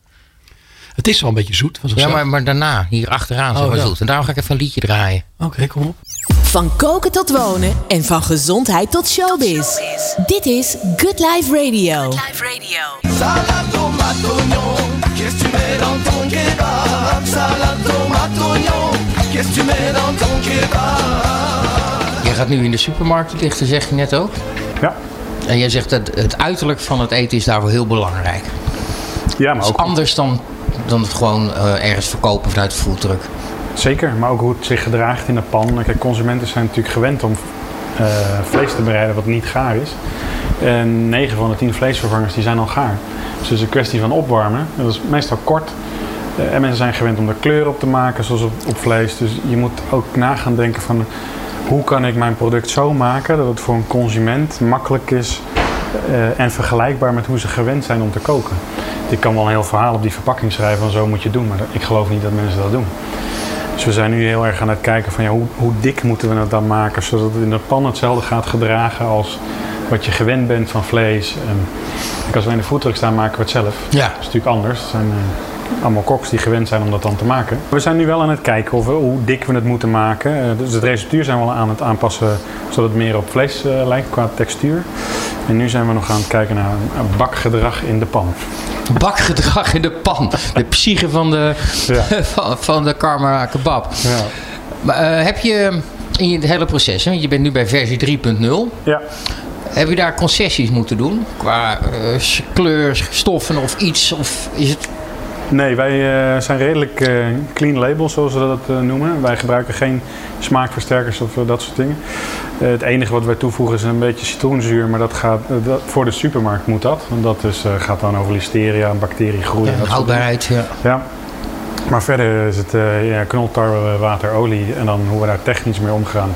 Het is wel een beetje zoet van Ja, maar, maar daarna, hier achteraan, Oh, maar ja. zoet. En daarom ga ik even een liedje draaien. Oké, kom op. Van koken tot wonen en van gezondheid tot showbiz. Dit is Good Life Radio. Salade tomate oignon, qu'est-ce que tu mets dans ton kebab Salade tomate oignon, qu'est-ce que tu mets dans ton kebab Je gaat nu in de supermarkt lichten, zeg je net ook. Ja, En jij zegt dat het uiterlijk van het eten is daarvoor heel belangrijk. ja maar Dat is ook anders dan, dan het gewoon eh, ergens verkopen vanuit de foodtruck. Zeker, maar ook hoe het zich gedraagt in de pan. Kijk, consumenten zijn natuurlijk gewend om eh, vlees te bereiden wat niet gaar is. En 9 van de 10 vleesvervangers die zijn al gaar. Dus het is een kwestie van opwarmen. Dat is meestal kort. Eh, en mensen zijn gewend om er kleur op te maken, zoals op, op vlees. Dus je moet ook na gaan denken van hoe kan ik mijn product zo maken dat het voor een consument makkelijk is eh, en vergelijkbaar met hoe ze gewend zijn om te koken. Ik kan wel een heel verhaal op die verpakking schrijven van zo moet je doen, maar ik geloof niet dat mensen dat doen. Dus we zijn nu heel erg aan het kijken van ja, hoe, hoe dik moeten we het dan maken, zodat het in de pan hetzelfde gaat gedragen als wat je gewend bent van vlees. En als wij in de foodtruck staan, maken we het zelf. Ja. Dat is natuurlijk anders. Het zijn eh, allemaal koks die gewend zijn om dat dan te maken. We zijn nu wel aan het kijken of we, hoe dik we het moeten maken. Eh, dus het receptuur zijn we al aan het aanpassen zodat het meer op vlees eh, lijkt qua textuur. En nu zijn we nog aan het kijken naar bakgedrag in de pan. Bakgedrag in de pan. De psyche van de, Ja. van, van de karma kebab. Ja. Maar, eh, heb je in het hele proces, hè, je bent nu bij versie 3.0. ja. heb je daar concessies moeten doen? Qua eh, kleur, stoffen of iets? Of is het... Nee, wij eh, zijn redelijk eh, clean label, zoals we dat eh, noemen. Wij gebruiken geen smaakversterkers of dat soort dingen. Het enige wat wij toevoegen is een beetje citroenzuur, maar dat gaat, dat, voor de supermarkt moet dat. Want dat is, gaat dan over listeria, bacteriegroei. en dat soort dingen. houdbaarheid, ja. Ja. Maar verder is het ja, knoltarwe, water, olie en dan hoe we daar technisch mee omgaan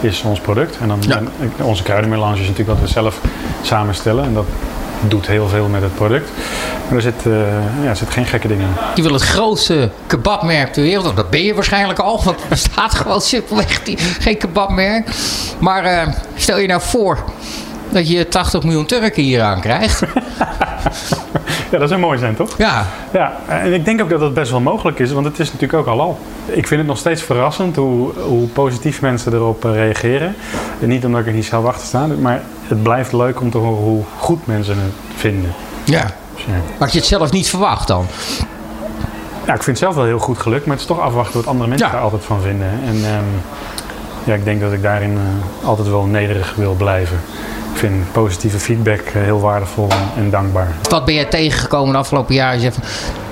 is ons product. En dan Ja. en onze kruidenmelange is natuurlijk wat we zelf samenstellen en dat doet heel veel met het product. Maar er zit, eh, ja, er zit geen gekke dingen in. Je wil het grootste kebabmerk ter wereld. Dat ben je waarschijnlijk al. Want er staat gewoon simpelweg die, geen kebabmerk. Maar eh, stel je nou voor dat je 80 miljoen Turken hier aan krijgt. Ja, dat zou mooi zijn, toch? Ja, Ja, en ik denk ook dat dat best wel mogelijk is, want het is natuurlijk ook halal. Ik vind het nog steeds verrassend hoe, hoe positief mensen erop eh, reageren. En niet omdat ik er niet zelf achter sta, maar het blijft leuk om te horen hoe goed mensen het vinden. ja. Dus ja. Had je het zelf niet verwacht dan? Ja, ik vind het zelf wel heel goed gelukt, maar het is toch afwachten wat andere mensen Ja. daar altijd van vinden. En ehm, ja, ik denk dat ik daarin eh, altijd wel nederig wil blijven. Ik vind positieve feedback eh, heel waardevol en, dankbaar. Wat ben jij tegengekomen de afgelopen jaren? Je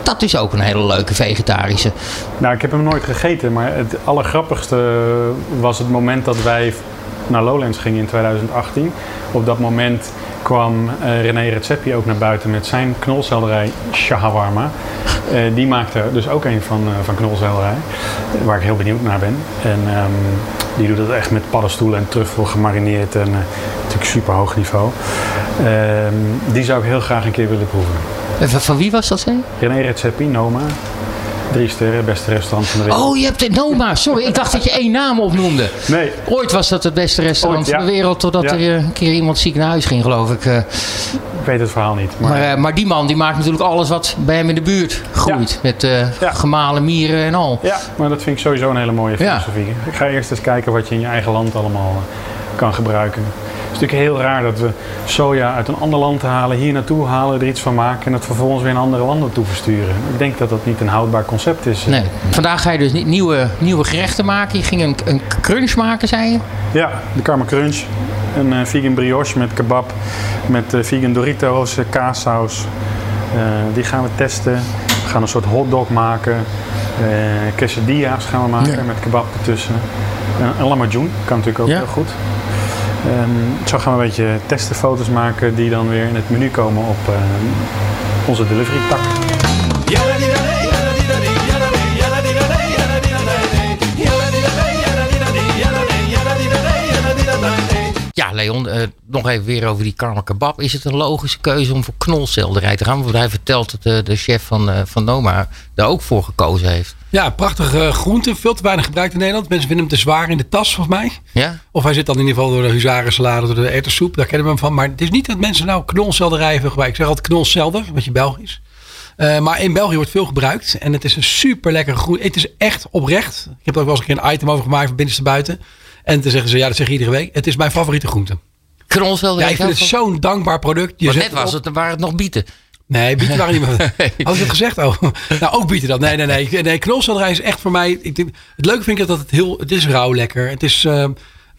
dat is ook een hele leuke vegetarische. Nou, ik heb hem nooit gegeten, maar het allergrappigste was het moment dat wij naar Lowlands gingen in 2018. Op dat moment kwam eh, René Redzepi ook naar buiten met zijn knolselderij shawarma. Eh, die maakte dus ook een van, eh, van knolselderij, waar ik heel benieuwd naar ben. En ehm, die doet het echt met paddenstoelen en truffel gemarineerd en natuurlijk super hoog niveau. Ehm, die zou ik heel graag een keer willen proeven. Van, wie was dat, zei je? René Redzepi, Noma. Drie sterren, beste restaurant van de wereld. Oh, je hebt het Noma. Sorry, ik dacht dat je één naam opnoemde. Nee, Ooit was dat het beste restaurant Ooit, ja. van de wereld. Totdat Ja. er eh, een keer iemand ziek naar huis ging, geloof ik. eh. Ik weet het verhaal niet. Maar, Maar, eh, maar die man die maakt natuurlijk alles wat bij hem in de buurt groeit. Met Ja. gemalen mieren en al. ja, maar dat vind ik sowieso een hele mooie filosofie. Ik ga eerst eens kijken wat je in je eigen land allemaal kan gebruiken. Het is natuurlijk heel raar dat we soja uit een ander land halen, hier naartoe halen, er iets van maken en het vervolgens weer in andere landen toe versturen. Ik denk dat dat niet een houdbaar concept is. Nee. Vandaag ga je dus niet nieuwe, nieuwe gerechten maken. Je ging een, een crunch maken, zei je? Ja, de Karma Crunch. Een eh, vegan brioche met kebab, met eh, vegan Doritos, eh, kaassaus. Die gaan we testen. We gaan een soort hotdog maken. Eh quesadillas gaan we maken Ja. met kebab ertussen. En een lamajun kan natuurlijk ook Ja. heel goed. Ehm, zo gaan we een beetje testen, foto's maken die dan weer in het menu komen op eh, onze delivery tak. Leon, eh, nog even weer over die karma kebab. Is het een logische keuze om voor knolselderij te gaan? Want hij vertelt dat de, de chef van, eh, van Noma daar ook voor gekozen heeft. Ja, prachtige groente. Veel te weinig gebruikt in Nederland. Mensen vinden hem te zwaar in de tas, volgens mij. Ja? Of hij zit dan in ieder geval door de huzarensalade, door de erwtensoep. Daar kennen we hem van. Maar het is niet dat mensen nou knolselderij hebben gebruikt. Ik zeg altijd knolselder, wat je Belgisch. Eh, maar in België wordt veel gebruikt. En het is een super lekkere groente. Het is echt oprecht. Ik heb er ook wel eens een keer een item over gemaakt van binnenste buiten. En toen zeggen ze, ja dat zeg je iedere week. Het is mijn favoriete groente. Knolselderij? Ja, ik vind het zo'n dankbaar product. Je Maar net was het, waren het nog bieten. Nee, bieten waren niet meer. Had ik het gezegd? Oh, nou ook bieten dat. Nee, nee, nee. Nee, knolselderij is echt voor mij. Ik denk, het leuke vind ik dat het heel. Het is rauw lekker. Het is. eh,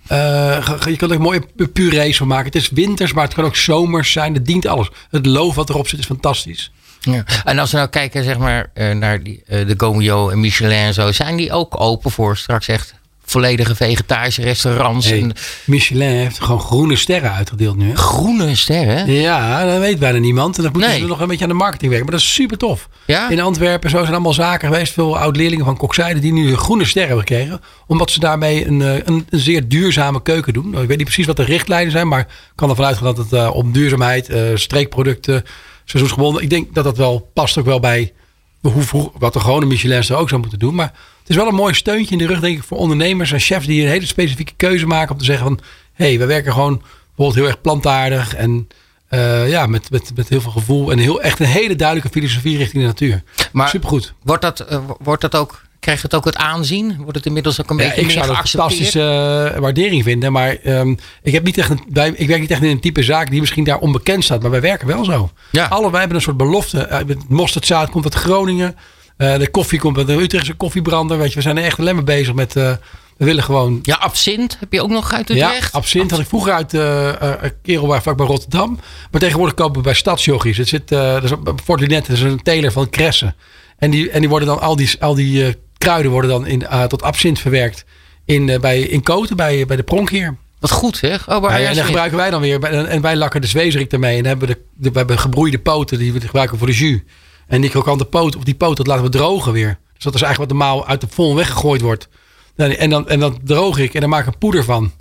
eh, je kan er mooie pu- purees van maken. Het is winters, maar het kan ook zomers zijn. Het dient alles. Het loof wat erop zit is fantastisch. Ja. En als we nou kijken zeg maar, eh, naar die, eh, de Gomio en Michelin en zo. Zijn die ook open voor straks echt volledige vegetarische restaurants? Hey, En Michelin heeft gewoon groene sterren uitgedeeld nu. Hè? groene sterren? Ja, dat weet bijna niemand. En dan moeten Nee. ze nog een beetje aan de marketing werken. Maar dat is super tof. Ja? In Antwerpen zo zijn allemaal zaken geweest. Veel oud-leerlingen van kokzijde die nu groene sterren hebben gekregen. Omdat ze daarmee een, eh, een, een zeer duurzame keuken doen. Nou, Ik weet niet precies wat de richtlijnen zijn. Maar ik kan ervan uitgaan dat het eh, om duurzaamheid, eh, streekproducten, seizoensgebonden. Ik denk dat dat wel past ook wel bij hoe vroeg, wat de gewone Michelins er ook zou moeten doen. Maar het is wel een mooi steuntje in de rug denk ik voor ondernemers en chefs die een hele specifieke keuze maken. Om te zeggen van, hé, hey, we werken gewoon bijvoorbeeld heel erg plantaardig. En eh, ja, met, met, met heel veel gevoel. En heel, echt een hele duidelijke filosofie richting de natuur. Maar Supergoed. wordt dat, eh, wordt dat ook, krijgt het ook het aanzien? Wordt het inmiddels ook een Ja, beetje ik meer zou een fantastische eh, waardering vinden. Maar ehm, ik, heb niet echt een, wij, ik werk niet echt in een type zaak die misschien daar onbekend staat. Maar wij werken wel zo. Ja. Alle, wij hebben een soort belofte. Het mosterdzaad komt uit Groningen. Eh, de koffie komt uit de Utrechtse koffiebrander. Weet je, we zijn er echt alleen maar bezig met, eh, We willen gewoon Ja, absint heb je ook nog uit Utrecht. Ja, absint had ik vroeger uit uh, uh, Kerelwaar vlak bij Rotterdam. Maar tegenwoordig kopen we bij Stadsjochies. Het zit, uh, dus Fort Linet is een teler van Kressen. En die, en die worden dan, al die, al die kruiden worden dan in, tot absint verwerkt in, bij, in Koten, bij, bij de Pronkheer. Wat goed zeg. Oh, ja, en dan gebruiken wij dan weer. En wij lakken de zwezerik ermee. En dan hebben we, de, de, we hebben gebroeide poten die we gebruiken voor de jus. En die krokante poot, of die poot, dat laten we drogen weer. Dus dat is eigenlijk wat normaal uit de vol weggegooid wordt. En dan, en dan droog ik en dan maak ik een poeder van.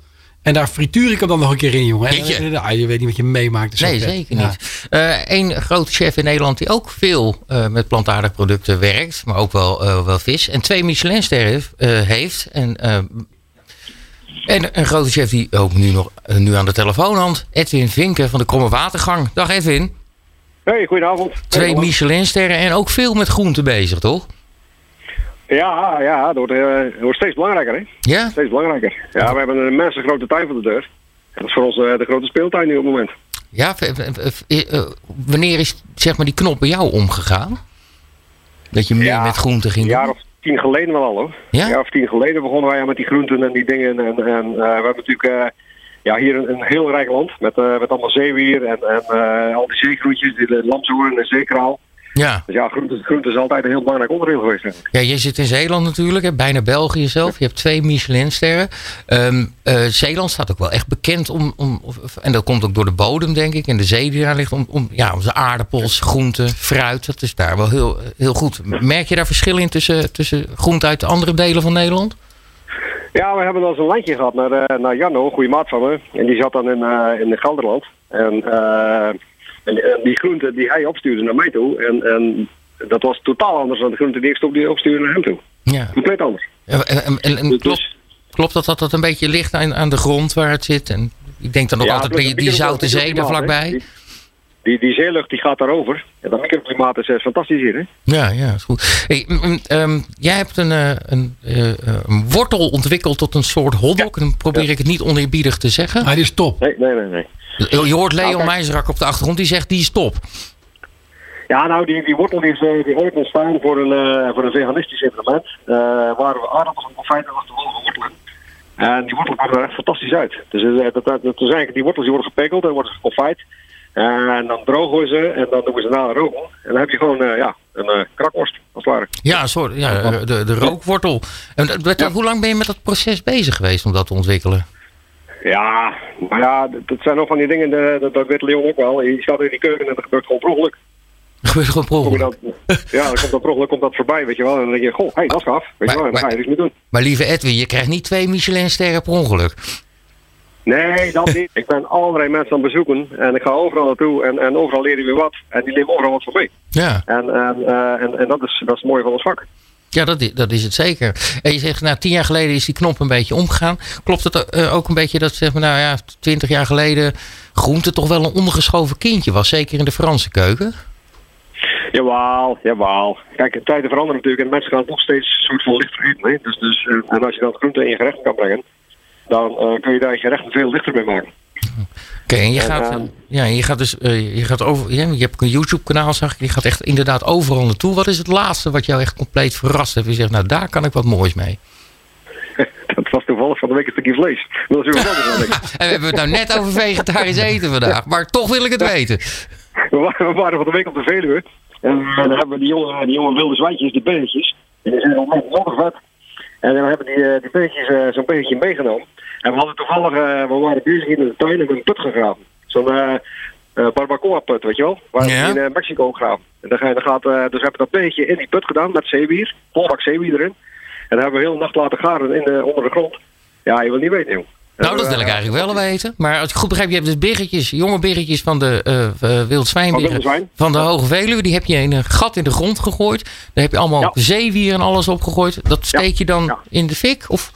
En daar frituur ik hem dan nog een keer in, jongen. En, en, en, ah, je weet niet wat je meemaakt. Dus nee, zeker niet. Eén uh, grote chef in Nederland die ook veel uh, met plantaardige producten werkt. Maar ook wel, uh, wel vis. En twee Michelinsterren heeft. En, en een grote chef die ook nu, nog, nu aan de telefoon hangt. Edwin Vinken van de Kromme Watergang. Dag Edwin. Hey, goedenavond. Twee Michelinsterren en ook veel met groenten bezig, toch? Ja, ja, dat wordt, uh, wordt steeds belangrijker, hè? Ja? Steeds belangrijker. Ja, we hebben een mensen grote tuin voor de deur. En dat is voor ons uh, de grote speeltuin nu op het moment. Ja, uh, wanneer is zeg maar die knop bij jou omgegaan? Dat je meer ja, met groenten ging Een jaar of tien geleden wel al, hoor. Ja? Een jaar of tien geleden begonnen wij met die groenten en die dingen. En, en we hebben natuurlijk ja, hier een, een, heel rijk land met, met allemaal zeewier en, en al die zeegroentjes, die lamshoorn en zeekraal. Ja. Dus ja, groente, groente is altijd een heel belangrijk onderdeel geweest. Ja, je zit in Zeeland natuurlijk, hè, bijna België zelf. Je hebt twee Michelinsterren. Um, uh, Zeeland staat ook wel echt bekend om, om, en dat komt ook door de bodem denk ik, en de zee die daar ligt, om, om ja, onze aardappels, groenten, fruit. Dat is daar wel heel, heel goed. Merk je daar verschil in tussen, tussen groenten uit andere delen van Nederland? Ja, we hebben wel eens een landje gehad naar, uh, naar Janno, een goede maat van me. En die zat dan in, uh, in Gelderland. En... En, en die groente die hij opstuurde naar mij toe. En, en dat was totaal anders dan de groente die ik stop die opstuurde naar hem toe. Ja. Compleet anders. En, en, en, en klopt, klopt dat dat dat een beetje ligt aan, aan de grond waar het zit? En ik denk dan ook Ja, altijd die, die zoute zee daar vlakbij. Die, die zeelucht die gaat daarover. En dat microklimaat is eh, fantastisch hier. Hè? Ja, ja, is goed. Hey, ehm, jij hebt een, eh, een, eh, een wortel ontwikkeld tot een soort hotdog. En dan probeer ik het niet oneerbiedig te zeggen. Ah, die is top. Nee, nee, nee. nee. Je hoort Leon. Meijzerak op de achtergrond, die zegt die is top. Ja, nou, die, die wortel die is eh, die ooit ontstaan voor een, eh, voor een veganistisch evenement. eh, waar we aardappels en confijten te mogen wortelen. En die wortels komen er echt fantastisch uit. Dus eh, dat, dat, dat, dat eigenlijk, die wortels die worden gepekeld en worden geconfijt. En dan drogen we ze en dan doen we ze na rogel. En dan heb je gewoon eh, ja, een eh, krakworst, als het ware. Ja, soort, ja de, de rookwortel. En, dat- dat- Ja. Hoe lang ben je met dat proces bezig geweest om dat te ontwikkelen? Ja, maar ja, dat- zijn nog van die dingen, dat, dat weet Leon ook wel. Je staat in die keuken en dat gebeurt gewoon per gebeurt gewoon per ongeluk. ja, dan komt dat per ongeluk komt dat voorbij, weet je wel. En dan denk je, goh, hey, dat is gaaf. Weet je wel, en dan ga je dus niet doen. Maar lieve Edwin, je krijgt niet twee Michelinsterren per ongeluk. Nee, dat niet. Ik ben allerlei mensen aan het bezoeken en ik ga overal naartoe en, en overal leer je weer wat. En die nemen overal wat van mee. Ja, En, en, eh, en, en dat, is, dat is mooi van ons vak. ja dat, is, dat is het zeker. En je zegt, nou, tien jaar geleden is die knop een beetje omgegaan. Klopt het eh, ook een beetje dat, zeg maar, nou ja, twintig jaar geleden groente toch wel een ondergeschoven kindje was? Zeker in de Franse keuken? Jawel, jawel. Kijk, de tijden veranderen natuurlijk en mensen gaan nog steeds een soort van. Hè? Dus, dus, eh, en als je dan groente in je gerecht kan brengen, dan eh, kun je daar je gerechten veel lichter mee maken. Oké, en je gaat, eh, ja, je gaat dus, eh, je gaat over, je hebt een YouTube kanaal zag ik, je gaat echt inderdaad overal naartoe. Wat is het laatste wat jou echt compleet verrast heeft? Je zegt, nou daar kan ik wat moois mee. Dat was toevallig van de week een stukje vlees. Dat is ik. En we hebben het nou net over vegetarisch eten vandaag, maar toch wil ik het weten. We waren, we waren van de week op de Veluwe. En dan hebben we die jonge, die jonge wilde zwijntjes, die beentjes. En die zijn ongelooflijk vet. En dan hebben die, die beentjes eh, zo'n beetje meegenomen. En we hadden toevallig, eh, we waren bezig in de tuin en een put gegraven. Zo'n eh eh, barbacoa put, weet je wel? Waar Ja. we in Mexico graven. En dan, ga je- dan gaat, dus we hebben dat beentje in die put gedaan met zeewier. Vol bak zeewier erin. En dan hebben we heel nacht laten garen in de, onder de grond. Ja, je wil niet weten, joh. Nou, dat wil ik eigenlijk wel weten. Maar als ik goed begrijp, je hebt dus biggetjes, jonge biggetjes van de wild Van van de Hoge Veluwe. Die heb je in een gat in de grond gegooid. Daar heb je allemaal Ja. zeewier en alles opgegooid. Dat steek je dan Ja. in de fik? Of?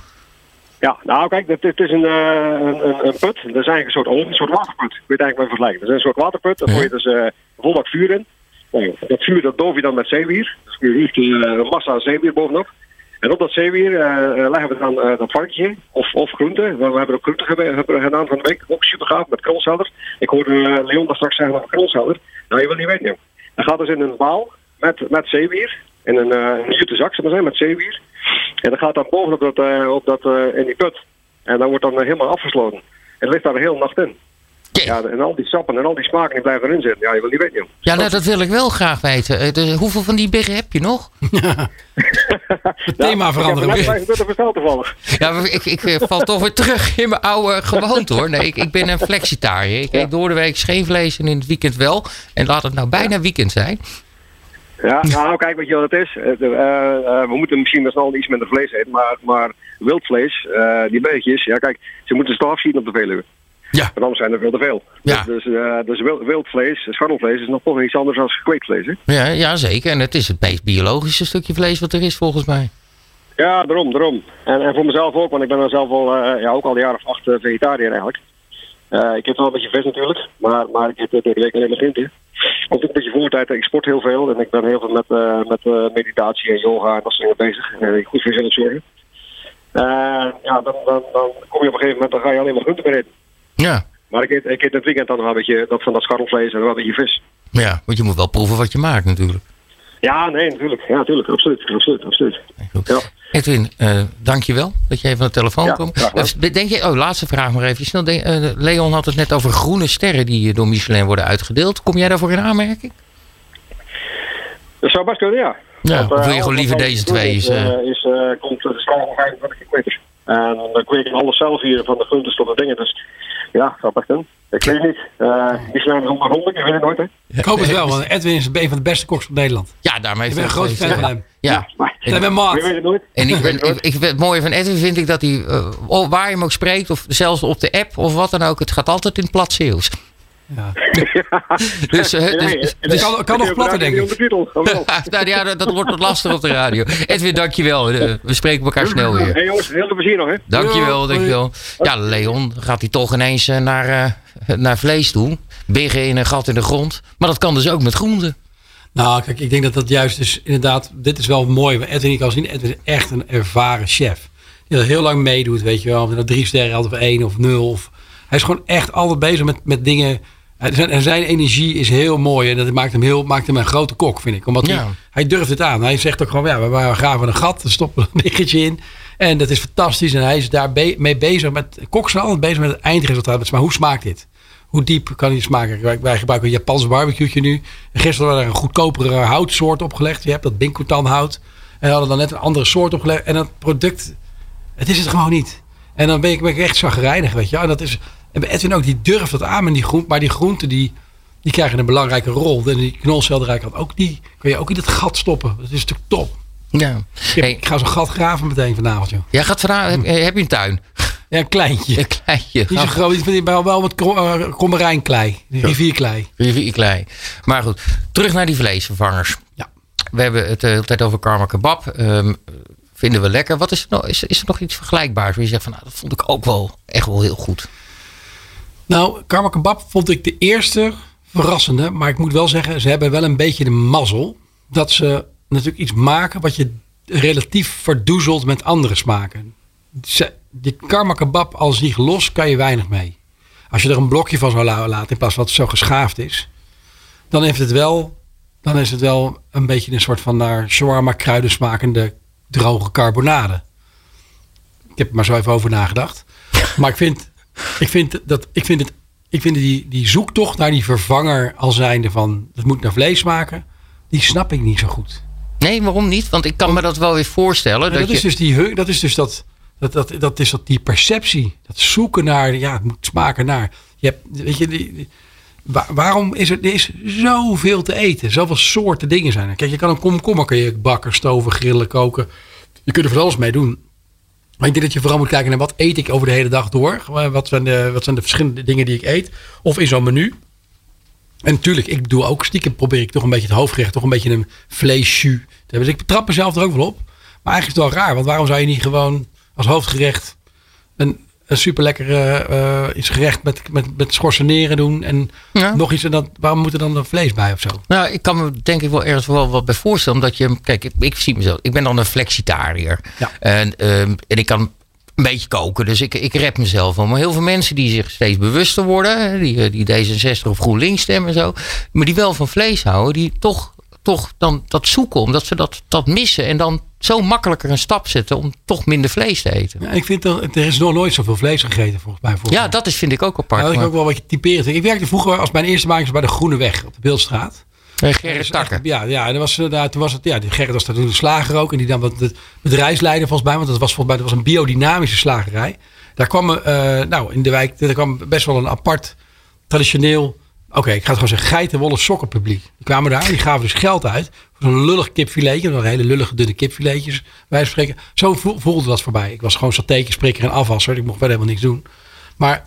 Ja, nou kijk, het, het is een, eh, een, een, een put. Dat is eigenlijk een soort oven, een soort waterput. Ik weet eigenlijk maar vergelijken. Dat is een soort waterput, daar gooi je dus eh vol bak vuur in. Nou, dat vuur dat doof je dan met zeewier. Dus je eh, een massa zeewier bovenop. En op dat zeewier eh, eh, leggen we dan eh, dat varkentje. Of, of groenten. We, we hebben ook hebben gedaan van de week. Ook super gaaf met krolselder. Ik hoorde eh, Leon daar straks zeggen over krolselder. Nou, je wil niet weten, joh. Dat gaat dus in een baal met, met zeewier. In een, uh, een jute zak, zullen we zeggen, met zeewier. En dat gaat dan bovenop dat, eh, op dat, eh, in die put. En dat wordt dan eh, helemaal afgesloten. En het ligt daar de hele nacht in. Oké. Ja, en al die sappen en al die smaken die blijven erin zitten. Ja, je wil niet weten, joh. Ja, nou, dat wil ik wel graag weten. Eh, dus hoeveel van die biggen heb je nog? Het thema veranderen Ik heb toevallig. Ja, ik, ik eh, val toch weer terug in mijn oude gewoonte hoor. Nee, ik, ik ben een flexitariër. Ik eet door de week geen vlees en in het weekend wel. En laat het nou bijna weekend zijn. Ja, nou kijk, weet je wat het is? Eh, eh, eh, we moeten misschien z'n allen iets minder vlees eten, maar, maar wildvlees, eh, die beetjes, ja kijk, ze moeten ze toch afschieten op de Veluwe. Ja. Want anders zijn er veel te veel. Ja. Dus, eh, dus wild, wildvlees, scharrelvlees is nog toch iets anders dan gekweekt hè? Ja, ja, zeker. En het is het meest biologische stukje vlees wat er is volgens mij. Ja, daarom, daarom. En, en voor mezelf ook, want ik ben dan zelf al, ja, ook al een jaar of acht vegetariër eigenlijk. Eh, ik eet wel een beetje vis natuurlijk, maar, maar ik eet door de week alleen maar groenten. Ook een beetje voortijd, ik sport heel veel en ik ben heel veel met, eh, met eh, meditatie en yoga en dat soort dingen bezig. En ik goed voor mezelf zorgen. Eh, ja, dan, dan, dan kom je op een gegeven moment, dan ga je alleen maar groenten meer eten. Ja. Maar ik eet, ik eet het weekend dan wel een beetje dat, van dat scharrelvlees en wel een beetje vis. Ja, want je moet wel proeven wat je maakt natuurlijk. Ja, nee, natuurlijk. Ja, natuurlijk. Absoluut. Absoluut. Absoluut. Ja. Edwin, eh dankjewel dat je even aan de telefoon Ja, gedaan. Eh, Denk je, oh, laatste vraag maar even snel. Denk- eh, Leon had het net over groene sterren die door Michelin worden uitgedeeld. Kom jij daarvoor in aanmerking? Dat zou best kunnen, ja. Ja, Want, wil je gewoon liever deze twee? Is, Is, is, komt de straal van 25 kilometer. En dan kweken alles zelf hier, van de groentes tot de dingen. Dus ja, zou best kunnen. Ik weet het niet. Uh, die zijn zonder honderd, ik weet het nooit, hè. Ik hoop het wel, want Edwin is een van de beste koks van Nederland. ja, daarmee Ik ben een groot fan van hem. Ja. Maar, En het nooit. En ik, ben, ik, het mooie van Edwin vind ik dat hij, eh, oh, waar je hem ook spreekt, of zelfs op de app of wat dan ook, het gaat altijd in plat Zeeuws. Ja. Dus, eh, Nee, dus, nee, dus- Dat kan, kan nog platter, denk ik. Nou ja, dat, dat wordt wat lastig op de radio. Edwin, dankjewel. Eh, we spreken elkaar snel weer. Hey jongens, heel veel plezier nog, hè. Dankjewel, Ja, dankjewel. Ja, Leon, gaat hij toch ineens eh, naar, eh, naar vlees toe. Biggen in een gat in de grond. Maar dat kan dus ook met groenten. Nou, kijk, ik denk dat dat juist is inderdaad, dit is wel mooi. Wat Edwin, ik kan zien, Edwin is echt een ervaren chef. Die dat heel lang meedoet, weet je wel. Of hij nou drie sterren had of één of nul. Of, hij is gewoon echt altijd bezig met, met dingen. Hij- Zijn, en zijn energie is heel mooi. En dat maakt hem, heel, maakt hem een grote kok, vind ik. Omdat Ja. hij, hij durft het aan. Hij zegt ook gewoon, ja, we, we graven een gat. Er stoppen we een biggetje in. En dat is fantastisch. En hij is daar be- mee bezig. Met, koks zijn altijd bezig met het eindresultaat. Maar hoe smaakt dit? Hoe diep kan die smaken? Wij, wij gebruiken een Japans barbecue nu. En gisteren hadden we er een goedkopere houtsoort opgelegd. Je hebt dat Binkotan hout. En we hadden dan net een andere soort opgelegd. En dat product, het is het gewoon niet. En dan ben ik, ben ik echt zagrijnig, weet je. En dat is, en bij Edwin ook, die durft dat aan. Maar die, groen, maar die groenten, die, die krijgen een belangrijke rol. En die knolselderijkant ook, die kun je ook in het gat stoppen. Dat is natuurlijk top. Ja. Ik, heb- Hey, ik ga zo'n gat graven meteen vanavond, joh. jij gaat vandaag, heb, heb je een tuin? Ja, een kleintje. Een kleintje. Niet zo groot, ik die wel, met krom- eh, kommerijnklei. Rivierklei. Rivierklei. Maar goed, terug naar die vleesvervangers. Ja. We hebben het de hele tijd over karma kebab. Ehm, vinden we lekker. Wat is er, nog, is, is er nog iets vergelijkbaars waar je zegt van nou, dat vond ik ook wel echt wel heel goed. Nou, Karma Kebab vond ik de eerste verrassende. Maar ik moet wel zeggen, ze hebben wel een beetje de mazzel. Dat ze natuurlijk iets maken wat je relatief verdoezelt met andere smaken. Die Karma Kebab als zich los kan je weinig mee. Als je er een blokje van zou la- laten in plaats van dat zo geschaafd is. Dan heeft het wel, dan is het wel een beetje een soort van naar shawarma kruiden smakende droge carbonade. Ik heb er maar zo even over nagedacht. Maar ik vind, ik vind, dat, ik vind, het, ik vind die, die zoektocht naar die vervanger al zijnde van het moet naar vlees smaken. Die snap ik niet zo goed. Nee, waarom niet? Want ik kan me dat wel weer voorstellen. En dat dat, is dus die, dat is dus dat, dat, dat, dat is dat die perceptie. Dat zoeken naar, ja, het moet smaken naar. Je hebt, weet je, die, die- wa- waarom is er, er is zoveel te eten? Zoveel soorten dingen zijn er. Kijk, je kan een komkommer kun je bakken, stoven, grillen, koken. Je kunt er van alles mee doen. Maar ik denk dat je vooral moet kijken naar wat eet ik over de hele dag door. Wat zijn de, wat zijn de verschillende dingen die ik eet. Of in zo'n menu. En natuurlijk, ik doe ook stiekem, probeer ik toch een beetje het hoofdgerecht, toch een beetje een vleesjus. Dus ik betrap mezelf er ook wel op. Maar eigenlijk is het wel raar, want waarom zou je niet gewoon als hoofdgerecht een, een super lekkere iets gerecht met, met, met schorseneren doen en Ja. nog iets en dan, waarom moet er dan vlees bij of zo? Nou, ik kan me denk ik wel ergens wel wat bij voorstellen. Omdat je, kijk, ik, ik zie mezelf, ik ben dan een flexitariër. Ja. En, ehm, en ik kan een beetje koken, dus ik, ik red mezelf wel. Maar heel veel mensen die zich steeds bewuster worden, die, eh, die D66 of GroenLinks stemmen en zo, maar die wel van vlees houden, die toch, toch dan dat zoeken, omdat ze dat, dat missen. En dan zo makkelijker een stap zetten om toch minder vlees te eten. Ja, ik vind dat er is nog nooit zoveel vlees gegeten volgens mij. Volgens Ja, mij. dat is, vind ik ook apart. Ja, dat is ook wel wat je typerend. Ik werkte vroeger als mijn eerste was bij de Groene Weg op de Beeldstraat. Eh, Gerrit. Ja, ja, en was, eh, daar, toen was het, ja, die Gerrit was daar toen de slager ook. En die dan wat het bedrijfsleider volgens mij. Want dat was volgens mij dat was een biodynamische slagerij. Daar kwam, eh, nou, in de wijk, daar kwam best wel een apart, traditioneel, oké, ik ga het gewoon zeggen, geitenwolle sokkenpubliek. Die kwamen daar, die gaven dus geld uit voor zo'n lullig kipfiletje. Waren hele lullige dunne kipfiletjes, wij spreken. Zo vo- voelde dat voorbij. Ik was gewoon satéetje, en afwasser. Ik mocht verder helemaal niks doen. Maar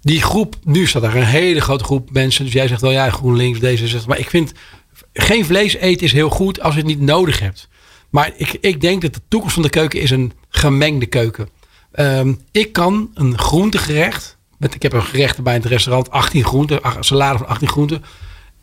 die groep, nu staat daar een hele grote groep mensen. Dus jij zegt wel, ja, GroenLinks, D66. Maar ik vind, geen vlees eten is heel goed als je het niet nodig hebt. Maar ik, ik denk dat de toekomst van de keuken is een gemengde keuken. Ehm, ik kan een groentegerecht, ik heb een gerecht bij het restaurant, 18 groenten, salade van 18 groenten,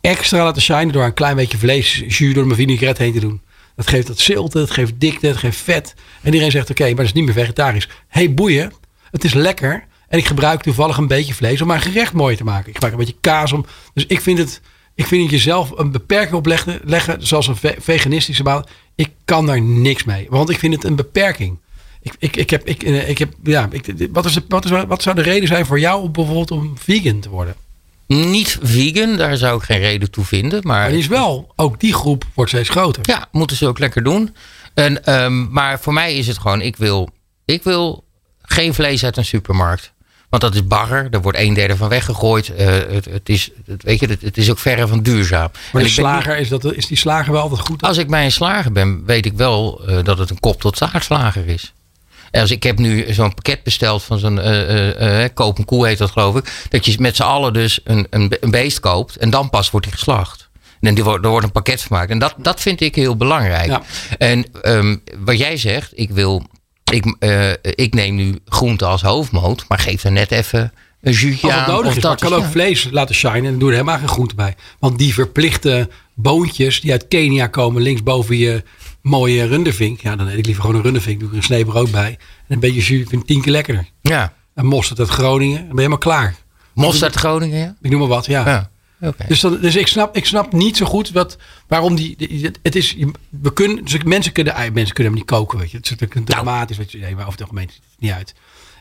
extra laten shinen door een klein beetje vleesjus door mijn vinaigrette heen te doen. Dat geeft dat zilte, het geeft dikte, het geeft vet. En iedereen zegt, oké, maar dat is niet meer vegetarisch. hey, boeien, het is lekker. En ik gebruik toevallig een beetje vlees om mijn gerecht mooi te maken. Ik gebruik een beetje kaas om. Dus ik vind het, ik vind het jezelf een beperking opleggen, leggen, zoals een ve- veganistische baan. Ik kan daar niks mee, want ik vind het een beperking. Ik, ik, ik heb, ik, eh, ik heb, ja, ik, wat, is de, wat, is, wat zou de reden zijn voor jou om bijvoorbeeld om vegan te worden? Niet vegan, daar zou ik geen reden toe vinden. Maar Maar is wel, ook die groep wordt steeds groter. Ja, moeten ze ook lekker doen. En, ehm, maar voor mij is het gewoon, ik wil, ik wil geen vlees uit een supermarkt. Want dat is bagger, er wordt een derde van weggegooid. Eh, het, het, is, het, weet je, het, het is ook verre van duurzaam. Maar de slager, is, dat, is die slager wel altijd goed? als ik bij een slager ben, weet ik wel eh, dat het een kop tot zaagslager is. Als ik heb nu zo'n pakket besteld van zo'n eh, eh, eh, koop een koe heet dat geloof ik. Dat je met z'n allen dus een, een, een beest koopt en dan pas wordt die geslacht. En die wordt, er wordt een pakket gemaakt. En dat, dat vind ik heel belangrijk. Ja. En ehm, wat jij zegt, ik wil. Ik, eh, ik neem nu groente als hoofdmoot, maar geef er net even een jus aan. nodig of is, dat kan ook ja. vlees laten shinen en doe er helemaal geen groente bij. Want die verplichte boontjes die uit Kenia komen links boven je mooie rundervink. Ja, dan eet ik liever gewoon een rundervink. Doe ik een snee brood bij. En een beetje jus, vind tien keer lekkerder. Ja. En mosterd uit Groningen, dan ben je helemaal klaar. Mosterd Groningen, ja. Ik noem maar wat, ja. ja. Dus, dan, dus ik, snap, ik snap niet zo goed wat, waarom die, die- Het is, we kunnen, dus mensen, kunnen, mensen kunnen hem niet koken, weet je. Het is natuurlijk Nou. dramatisch, weet je. Nee, maar over het algemeen ziet het niet uit.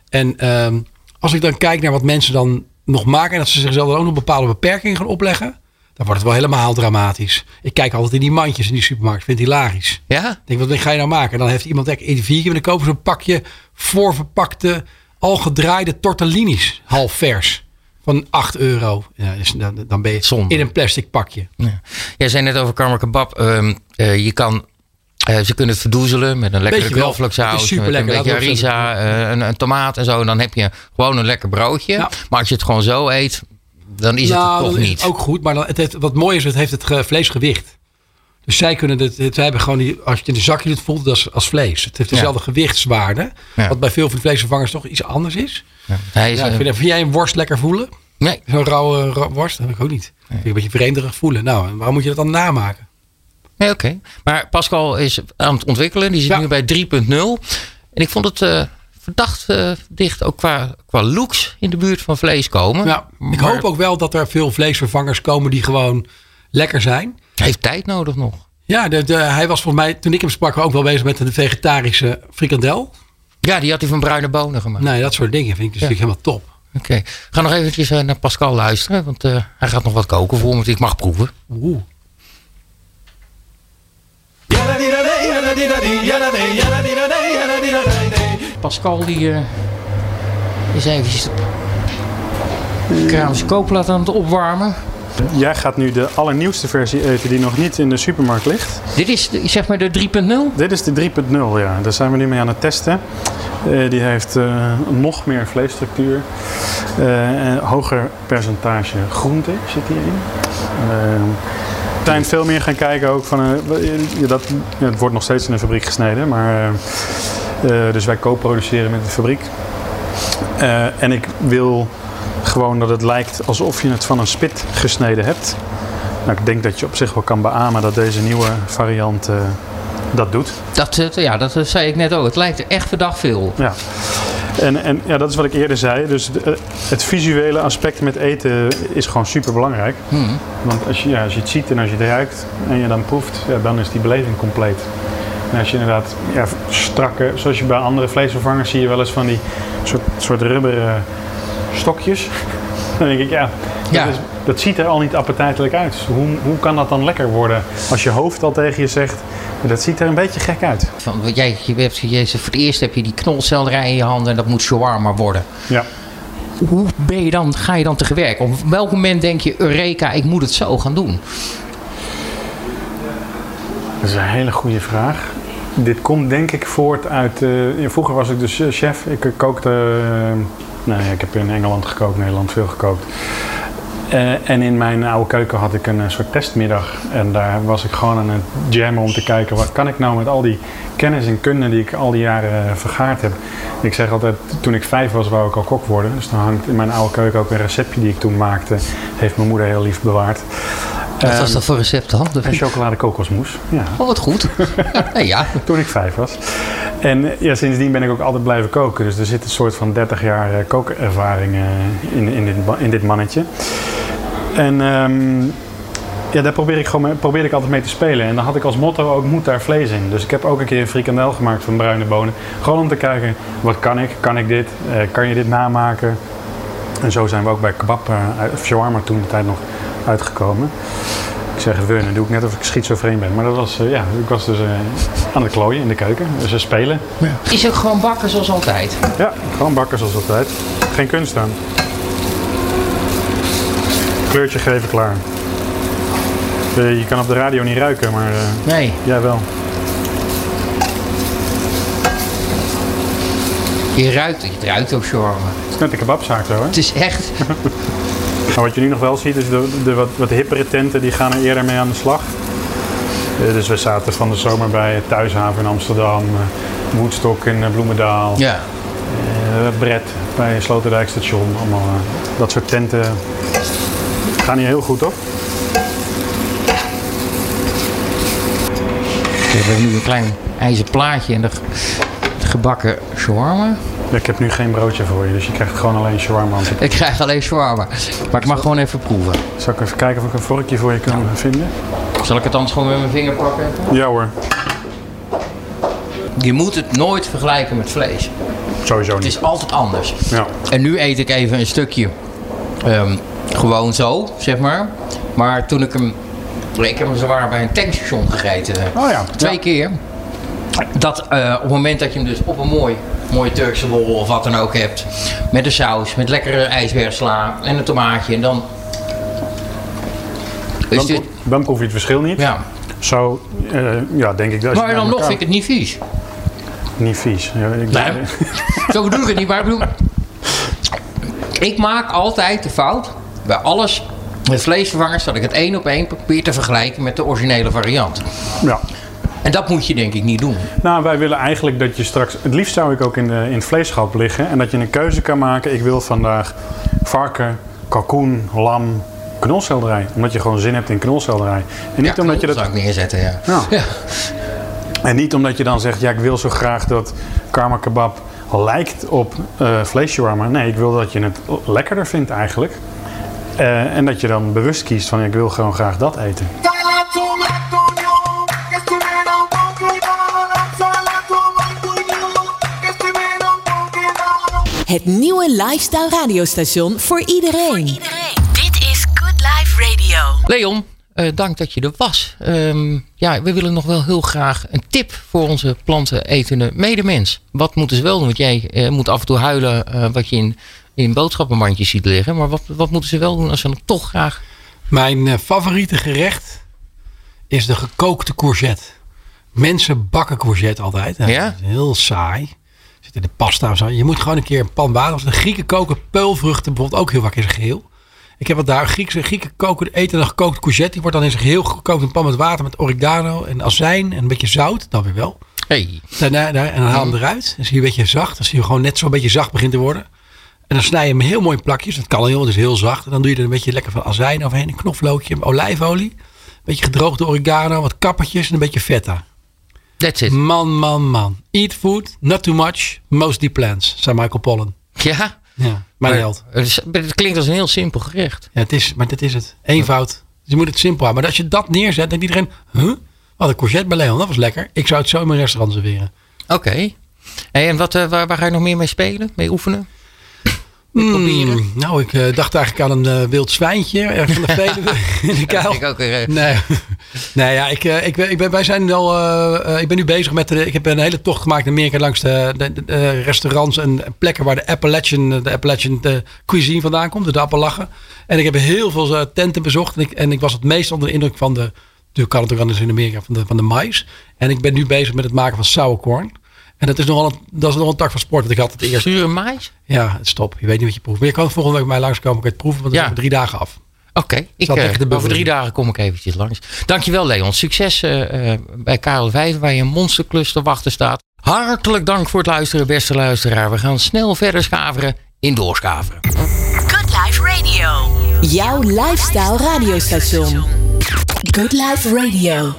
En ehm, als ik dan kijk naar wat mensen dan nog maken... en dat ze zichzelf dan ook nog bepaalde beperkingen gaan opleggen... dan wordt het wel helemaal dramatisch. Ik kijk altijd in die mandjes in die supermarkt. vind het hilarisch. Ja? Ik denk, wat ga je nou maken? En dan heeft iemand echt in vier keer... en dan kopen ze een pakje voorverpakte... al gedraaide tortellinis, half vers... van 8 euro. Ja, dus dan, dan ben je Zonde. in een plastic pakje. Ja. Jij zei net over karma kebab. ehm, eh, je kan, eh, ze kunnen het verdoezelen met een lekkere knoflooksaus. Met een lekker, beetje harissa, eh, een, een tomaat en zo. En dan heb je gewoon een lekker broodje. Ja. Maar als je het gewoon zo eet, dan is het nou, het toch is niet. het ook goed. Maar dan, het heeft, wat mooi is, het heeft het ge- vleesgewicht. Dus zij kunnen het, hebben gewoon die, als je het in de zakje doet, voelt het als, als vlees. Het heeft dezelfde gewichtswaarde. Ja. Wat bij veel van de vleesvervangers toch iets anders is. Hij is, Ja, eh, vind, vind jij een worst lekker voelen? nee, Zo'n rauwe ra- worst? Dat heb ik ook niet. Vind ik een beetje vreemderig voelen. Nou, waarom moet je dat dan namaken? nee oké. Maar Pascal is aan het ontwikkelen. Die zit Ja. nu bij 3.0. En ik vond het eh, verdacht eh, dicht ook qua, qua looks in de buurt van vlees komen. Ja, ik Maar hoop ook wel dat er veel vleesvervangers komen die gewoon lekker zijn. Heeft tijd nodig nog. Ja, de, de- hij was volgens mij, toen ik hem sprak, ook wel bezig met een vegetarische frikandel. Ja, die had hij van bruine bonen gemaakt. Nou, dat soort dingen vind ik dus natuurlijk helemaal top. Oké, ga nog eventjes eh, naar Pascal luisteren, want eh, hij gaat nog wat koken voor me, want ik mag proeven. Oeh. Pascal die eh, is eventjes de Kraamse koopplaat aan het opwarmen. Jij gaat nu de allernieuwste versie eten die nog niet in de supermarkt ligt. Dit is de- zeg maar de 3.0? Dit is de 3.0, ja. Daar zijn we nu mee aan het testen. Eh, die heeft eh, nog meer vleesstructuur. En hoger percentage groente zit hierin. We zijn veel meer gaan kijken ook van... dat, ja, het wordt nog steeds in de fabriek gesneden. Maar, dus wij co-produceren met de fabriek. Eh, en ik wil gewoon dat het lijkt alsof je het van een spit gesneden hebt. Nou, ik denk dat je op zich wel kan beamen dat deze nieuwe variant eh, dat doet. Dat, eh, ja, dat eh, zei ik net ook. Het lijkt er echt verdacht veel. Ja. En, en ja, dat is wat ik eerder zei. Dus de- eh, het visuele aspect met eten is gewoon super belangrijk. Want als je, ja, als je het ziet en als je het ruikt en je dan proeft, ja, dan is die beleving compleet. En als je inderdaad ja, strakke, zoals je bij andere vleesvervangers zie je wel eens van die soort, soort rubberen stokjes. Dan denk ik, ja, dat, is- dat ziet er al niet appetijtelijk uit. Dus Hoe, hoe kan dat dan lekker worden als je hoofd al tegen je zegt, dat ziet er een beetje gek uit. Van, jij, je hebt, je, voor het eerst heb je die knolselderij in je handen en dat moet shawarma worden. Ja. Hoe ben je dan, ga je dan te werk? Op welk moment denk je, Eureka, ik moet het zo gaan doen? Dat is een hele goede vraag. Dit komt denk ik voort uit. eh, vroeger was ik dus eh, chef. Ik eh, kookte. eh, nou ja, ik heb in Engeland gekookt, Nederland veel gekookt. En in mijn oude keuken had ik een soort testmiddag. En daar was ik gewoon aan het jammen om te kijken wat kan ik nou met al die kennis en kunde die ik al die jaren vergaard heb. Ik zeg altijd, toen ik vijf was, wou ik al kok worden. Dus dan hangt in mijn oude keuken ook een receptje die ik toen maakte. Heeft mijn moeder heel lief bewaard. Wat was Ehm, dat voor recept dan? Een chocolade kokosmoes. Ja, Oh, wat goed. Ja. toen ik vijf was. En ja, sindsdien ben ik ook altijd blijven koken. Dus er zit een soort van 30 jaar eh, kookervaring eh, in, in, dit, in dit mannetje. En ehm, ja, daar probeer ik, gewoon mee, probeer ik altijd mee te spelen. En dan had ik als motto ook moet daar vlees in. Dus ik heb ook een keer een frikandel gemaakt van bruine bonen. Gewoon om te kijken, wat kan ik? Kan ik dit? Eh, kan je dit namaken? En zo zijn we ook bij kebab, of shawarma toen de tijd nog uitgekomen. Ik zeg het we, dan doe ik net of ik schizofreen ben. Maar dat was, eh, ja, ik was dus eh, aan het klooien in de keuken. Dus we spelen. Is ook gewoon bakken zoals altijd. Ja, gewoon bakken zoals altijd. Geen kunst aan. Kleurtje geven, klaar. Eh, Je kan op de radio niet ruiken, maar eh, Nee, jij wel. je ruikt, het ruikt ook shawarma. Het is net een kebabzaak zo, hè? Het is echt... Maar wat je nu nog wel ziet, is de, de wat, wat hippere tenten, die gaan er eerder mee aan de slag. Eh, dus we zaten van de zomer bij Thuishaven in Amsterdam, Woodstock in eh, Bloemendaal, Ja. Brett bij Sloterdijk station. Allemaal dat soort tenten gaan hier heel goed op. We hebben nu een klein ijzer plaatje en de gebakken shawarma. Ik heb nu geen broodje voor je, dus je krijgt gewoon alleen shawarma. Ik krijg alleen shawarma. Maar ik mag gewoon even proeven. Zal ik even kijken of ik een vorkje voor je kan vinden? Zal ik het anders gewoon met mijn vinger pakken? Ja hoor, Je moet het nooit vergelijken met vlees. sowieso Het niet. is altijd anders. Ja. En nu eet ik even een stukje ehm, gewoon zo, zeg maar. Maar toen ik hem... Ik heb hem zwaar bij een tankstation gegeten. Oh ja. Twee Ja. keer. Dat eh, op het moment dat je hem dus op een mooi, mooie Turkse bol of wat dan ook hebt. Met een saus, met lekkere ijsbergsla en een tomaatje. En dan... Is Dan, dit, dan proef je het verschil niet. ja. Zo, eh, ja, denk ik dat. Maar dan nog elkaar- vind ik het niet vies. Niet vies. Ja, ik Nee, zo bedoel ik het niet, maar ik bedoel... Ik maak altijd de fout, bij alles, met vleesvervangers, dat ik het één op één probeer te vergelijken met de originele variant. ja. En dat moet je denk ik niet doen. Nou, wij willen eigenlijk dat je straks... Het liefst zou ik ook in, de, in het vleesschap liggen. En dat je een keuze kan maken. Ik wil vandaag varken, kalkoen, lam, knolselderij. Omdat je gewoon zin hebt in knolselderij. En niet ja, omdat je dat... zou ik neerzetten, ja. Ja. Ja. En niet omdat je dan zegt, ja, ik wil zo graag dat karma kebab lijkt op eh shawarma. Nee, ik wil dat je het lekkerder vindt eigenlijk. Eh, en dat je dan bewust kiest van, ik wil gewoon graag dat eten. Het nieuwe lifestyle radiostation voor iedereen. Dit is Good Life Radio. Leon, eh, dank dat je er was. Ehm, ja, we willen nog wel heel graag een tip voor onze plantenetende medemens. Wat moeten ze wel doen? Want jij eh, moet af en toe huilen eh, wat je in, in boodschappenmandjes ziet liggen. Maar wat, wat moeten ze wel doen als ze dan toch graag... Mijn eh, favoriete gerecht is de gekookte courgette. Mensen bakken courgette altijd. Ja? Dat is heel saai. Zit in de pasta of zo. Je moet gewoon een keer een pan water. Als de Grieken koken peulvruchten bijvoorbeeld ook heel vaak in zijn geheel. Ik heb wat daar. Griekse Grieken koken eten een gekookte courgette. Die wordt dan in zijn geheel gekookt in een pan met water met oregano en azijn en een beetje zout. Dan weer wel. Hey, Daarna, daar, en dan haal hem eruit. Dan zie je een beetje zacht. Dan zie je gewoon net zo'n beetje zacht begint te worden. En dan snij je hem heel mooi in plakjes. Dat kan al heel, want het is heel zacht. En dan doe je er een beetje lekker van azijn overheen. Een knoflookje, olijfolie. Een beetje gedroogde oregano, wat kappertjes en een beetje feta. That's it. Man, man, man. Eat food, not too much, mostly plants, zei Michael Pollan. Ja, Ja, mijn held. het, klinkt als een heel simpel gerecht. Ja, het is, maar dit is het. Eenvoud. Dus je moet het simpel houden. Maar als je dat neerzet, denkt iedereen, huh? Oh, de courgette bij Leon, dat was lekker. Ik zou het zo in mijn restaurant serveren. Oké. Hey, en wat, eh, waar, waar ga je nog meer mee spelen? Mee oefenen? Mm, nou, ik eh, dacht eigenlijk aan een eh, wild zwijntje ergens van de Veluwe in de kuil. Ik ook, eh, Nee, nee ja, ik, eh, ik, ben- ik ben, wij zijn wel. eh, eh, ik ben nu bezig met. De, ik heb een hele tocht gemaakt in Amerika langs de, de, de, de restaurants en plekken waar de Appalachian, de Appalachian de cuisine vandaan komt, de Appalachen. En ik heb heel veel eh, tenten bezocht en ik, en ik was het meest onder de indruk van de. Natuurlijk kan het ook anders in Amerika van de, van de mais. En ik ben nu bezig met het maken van sourcorn. En dat is nogal een, dat is nogal een tak van sport. Want ik had het eerst. Zure mais? Ja, stop. Je weet niet wat je proeft. Maar je kan volgende week bij mij langskomen. Je het proeven. Want dan Ja. zijn we drie dagen af. Oké, ik, Zat eh, over drie dagen kom ik eventjes langs. Dankjewel Leon. Succes eh, eh, bij Karel Vijver waar je een monsterklus te wachten staat. Hartelijk dank voor het luisteren beste luisteraar. We gaan snel verder schaveren in doorschaveren. Good Life Radio. Jouw lifestyle radiostation. Good Life Radio.